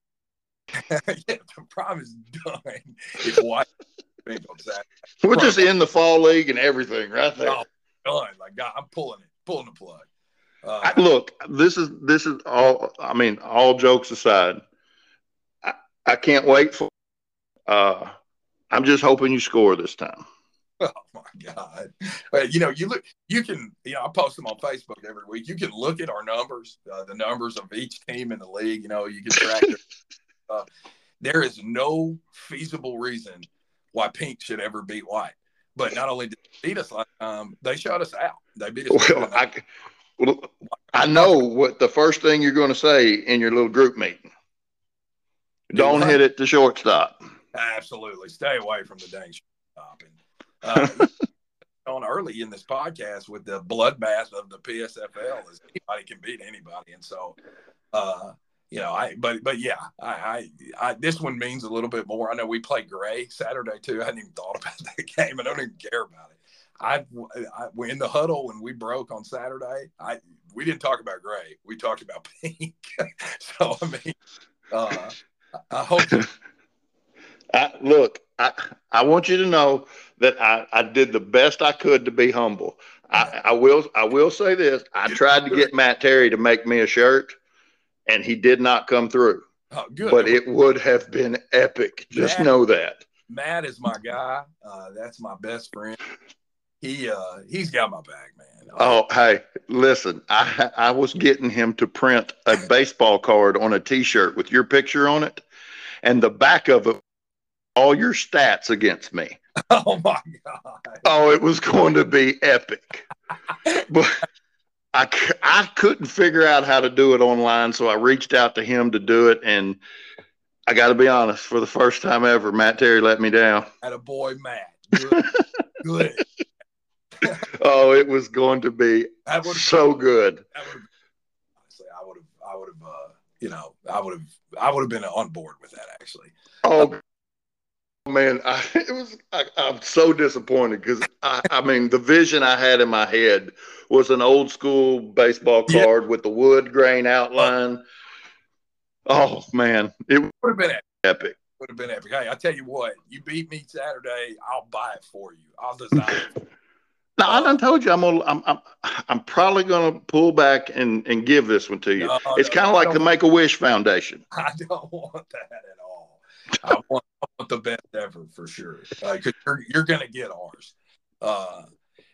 yeah, the problem is done. If White wins on We're just in the fall league and everything right there. no, done. Like God, I'm pulling it, pulling the plug. Uh, I, look, this is this is all. I mean, all jokes aside, I, I can't wait for. Uh, I'm just hoping you score this time. Oh my God! Uh, you know, you look, you can, you know, I post them on Facebook every week. You can look at our numbers, uh, the numbers of each team in the league. You know, you can track. Uh, there is no feasible reason why Pink should ever beat White. But not only did they beat us last time, they shut us out. They beat us. Well, I, well, I know what the first thing you're going to say in your little group meeting. Don't hit it to shortstop. Absolutely, stay away from the dang stopping. Uh, on early in this podcast with the bloodbath of the PSFL is anybody can beat anybody, and so uh, you know, I but but yeah, I, I I this one means a little bit more. I know we play Gray Saturday too. I hadn't even thought about that game. I don't even care about it. I, I we're in the huddle when we broke on Saturday. I we didn't talk about Gray. We talked about Pink. so I mean, uh, I hope I, look, I, I want you to know that I, I did the best I could to be humble. I, I will I will say this. I tried to get Matt Terry to make me a shirt, and he did not come through. oh, good. But it would have been epic. Just Matt- know that. Matt is my guy. Uh, that's my best friend. He uh, he's got my back, man. Oh, hey, listen. I I was getting him to print a baseball card on a T-shirt with your picture on it, and the back of it, all your stats against me. oh my god. Oh, it was going to be epic. But I, I couldn't figure out how to do it online, so I reached out to him to do it. And I got to be honest, for the first time ever, Matt Terry let me down. At a boy, Matt. Good. good. Oh, it was going to be so good. Honestly, I would have, I would have, uh, you know, I would have, I would have been on board with that actually. Oh, man, I, it was. I, I'm so disappointed because I, I mean, the vision I had in my head was an old school baseball Yeah. card with the wood grain outline. Oh man, it Would have been epic. epic. Would have been epic. Hey, I tell you what, you beat me Saturday, I'll buy it for you. I'll design it. Now I done told you I'm gonna, I'm, I'm, I'm probably gonna pull back and, and give this one to you. No, it's no, kind of like the Make a Wish Foundation. I don't want that at all. I want, I want the best ever for sure. Because you're, you're going to get ours. Uh,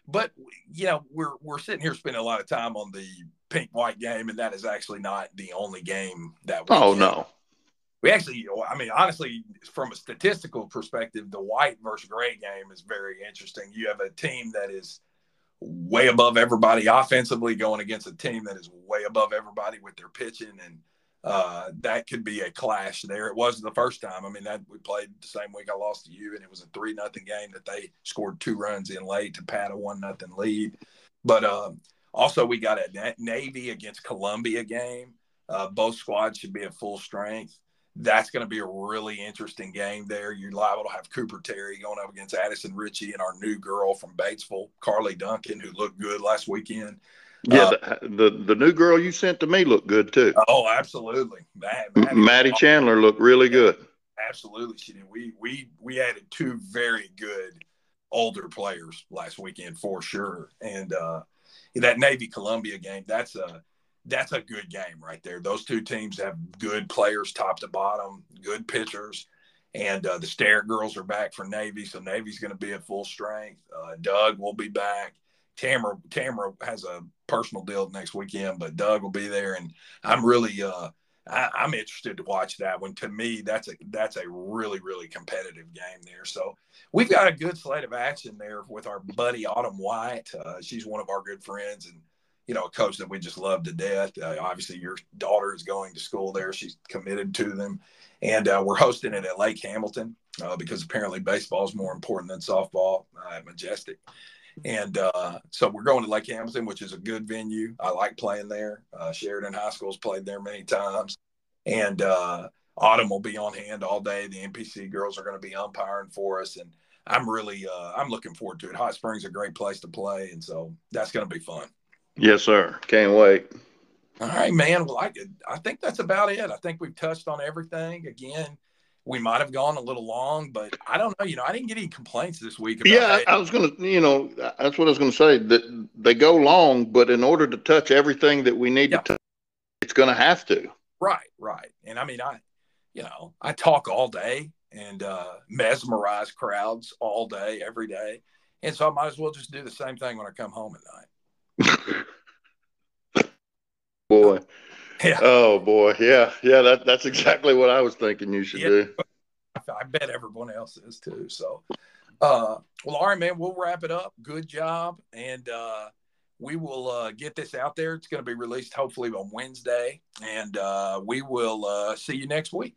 but you know, we're we're sitting here spending a lot of time on the pink white game, and that is actually not the only game that we. Oh no, We actually, I mean, honestly, from a statistical perspective, the white versus gray game is very interesting. You have a team that is way above everybody offensively going against a team that is way above everybody with their pitching and uh, that could be a clash there. It wasn't the first time. I mean, that we played the same week I lost to you, and it was a three nothing game that they scored two runs in late to pad a one nothing lead. But um, also, we got a Navy against Columbia game. Uh, both squads should be at full strength. That's going to be a really interesting game there. You're liable to have Cooper Terry going up against Addison Ritchie and our new girl from Batesville, Carly Duncan, who looked good last weekend. Yeah, Uh, the, the the new girl you sent to me looked good too. Oh, absolutely. Matt, M- Maddie Chandler looked really good. Absolutely, she did. We we we added two very good older players last weekend for sure, and uh, that Navy Columbia game that's a that's a good game right there. Those two teams have good players, top to bottom, good pitchers, and uh, the Starrett girls are back for Navy, so Navy's going to be at full strength. Uh, Doug will be back. Tamara Tamara has a personal deal next weekend, but Doug will be there, and I'm really uh, I, I'm interested to watch that one. To me, that's a that's a really really competitive game there. So we've got a good slate of action there with our buddy Autumn White. Uh, she's one of our good friends and you know a coach that we just love to death. Uh, obviously, your daughter is going to school there; she's committed to them, and uh, we're hosting it at Lake Hamilton uh, because apparently baseball is more important than softball uh, at Majestic. And uh, so we're going to Lake Hamilton, which is a good venue. I like playing there. Uh, Sheridan High School's played there many times. And uh, Autumn will be on hand all day. The NPC girls are going to be umpiring for us. And I'm really, uh, I'm looking forward to it. Hot Springs is a great place to play. And so that's going to be fun. Yes, sir. Can't wait. All right, man. Well, I, I think that's about it. I think we've touched on everything. Again, we might have gone a little long, but I don't know. You know, I didn't get any complaints this week. About, yeah, I, I was going to, you know, that's what I was going to say. That they go long, but in order to touch everything that we need yeah. to touch, it's going to have to. Right, right. And I mean, I, you know, I talk all day and uh, mesmerize crowds all day, every day, and so I might as well just do the same thing when I come home at night. Boy. Yeah. Oh boy, yeah, yeah. That that's exactly what I was thinking you should yeah. do. I bet everyone else is too. So, uh, well, all right, man. We'll wrap it up. Good job, and uh, we will uh, get this out there. It's going to be released hopefully on Wednesday, and uh, we will uh, see you next week.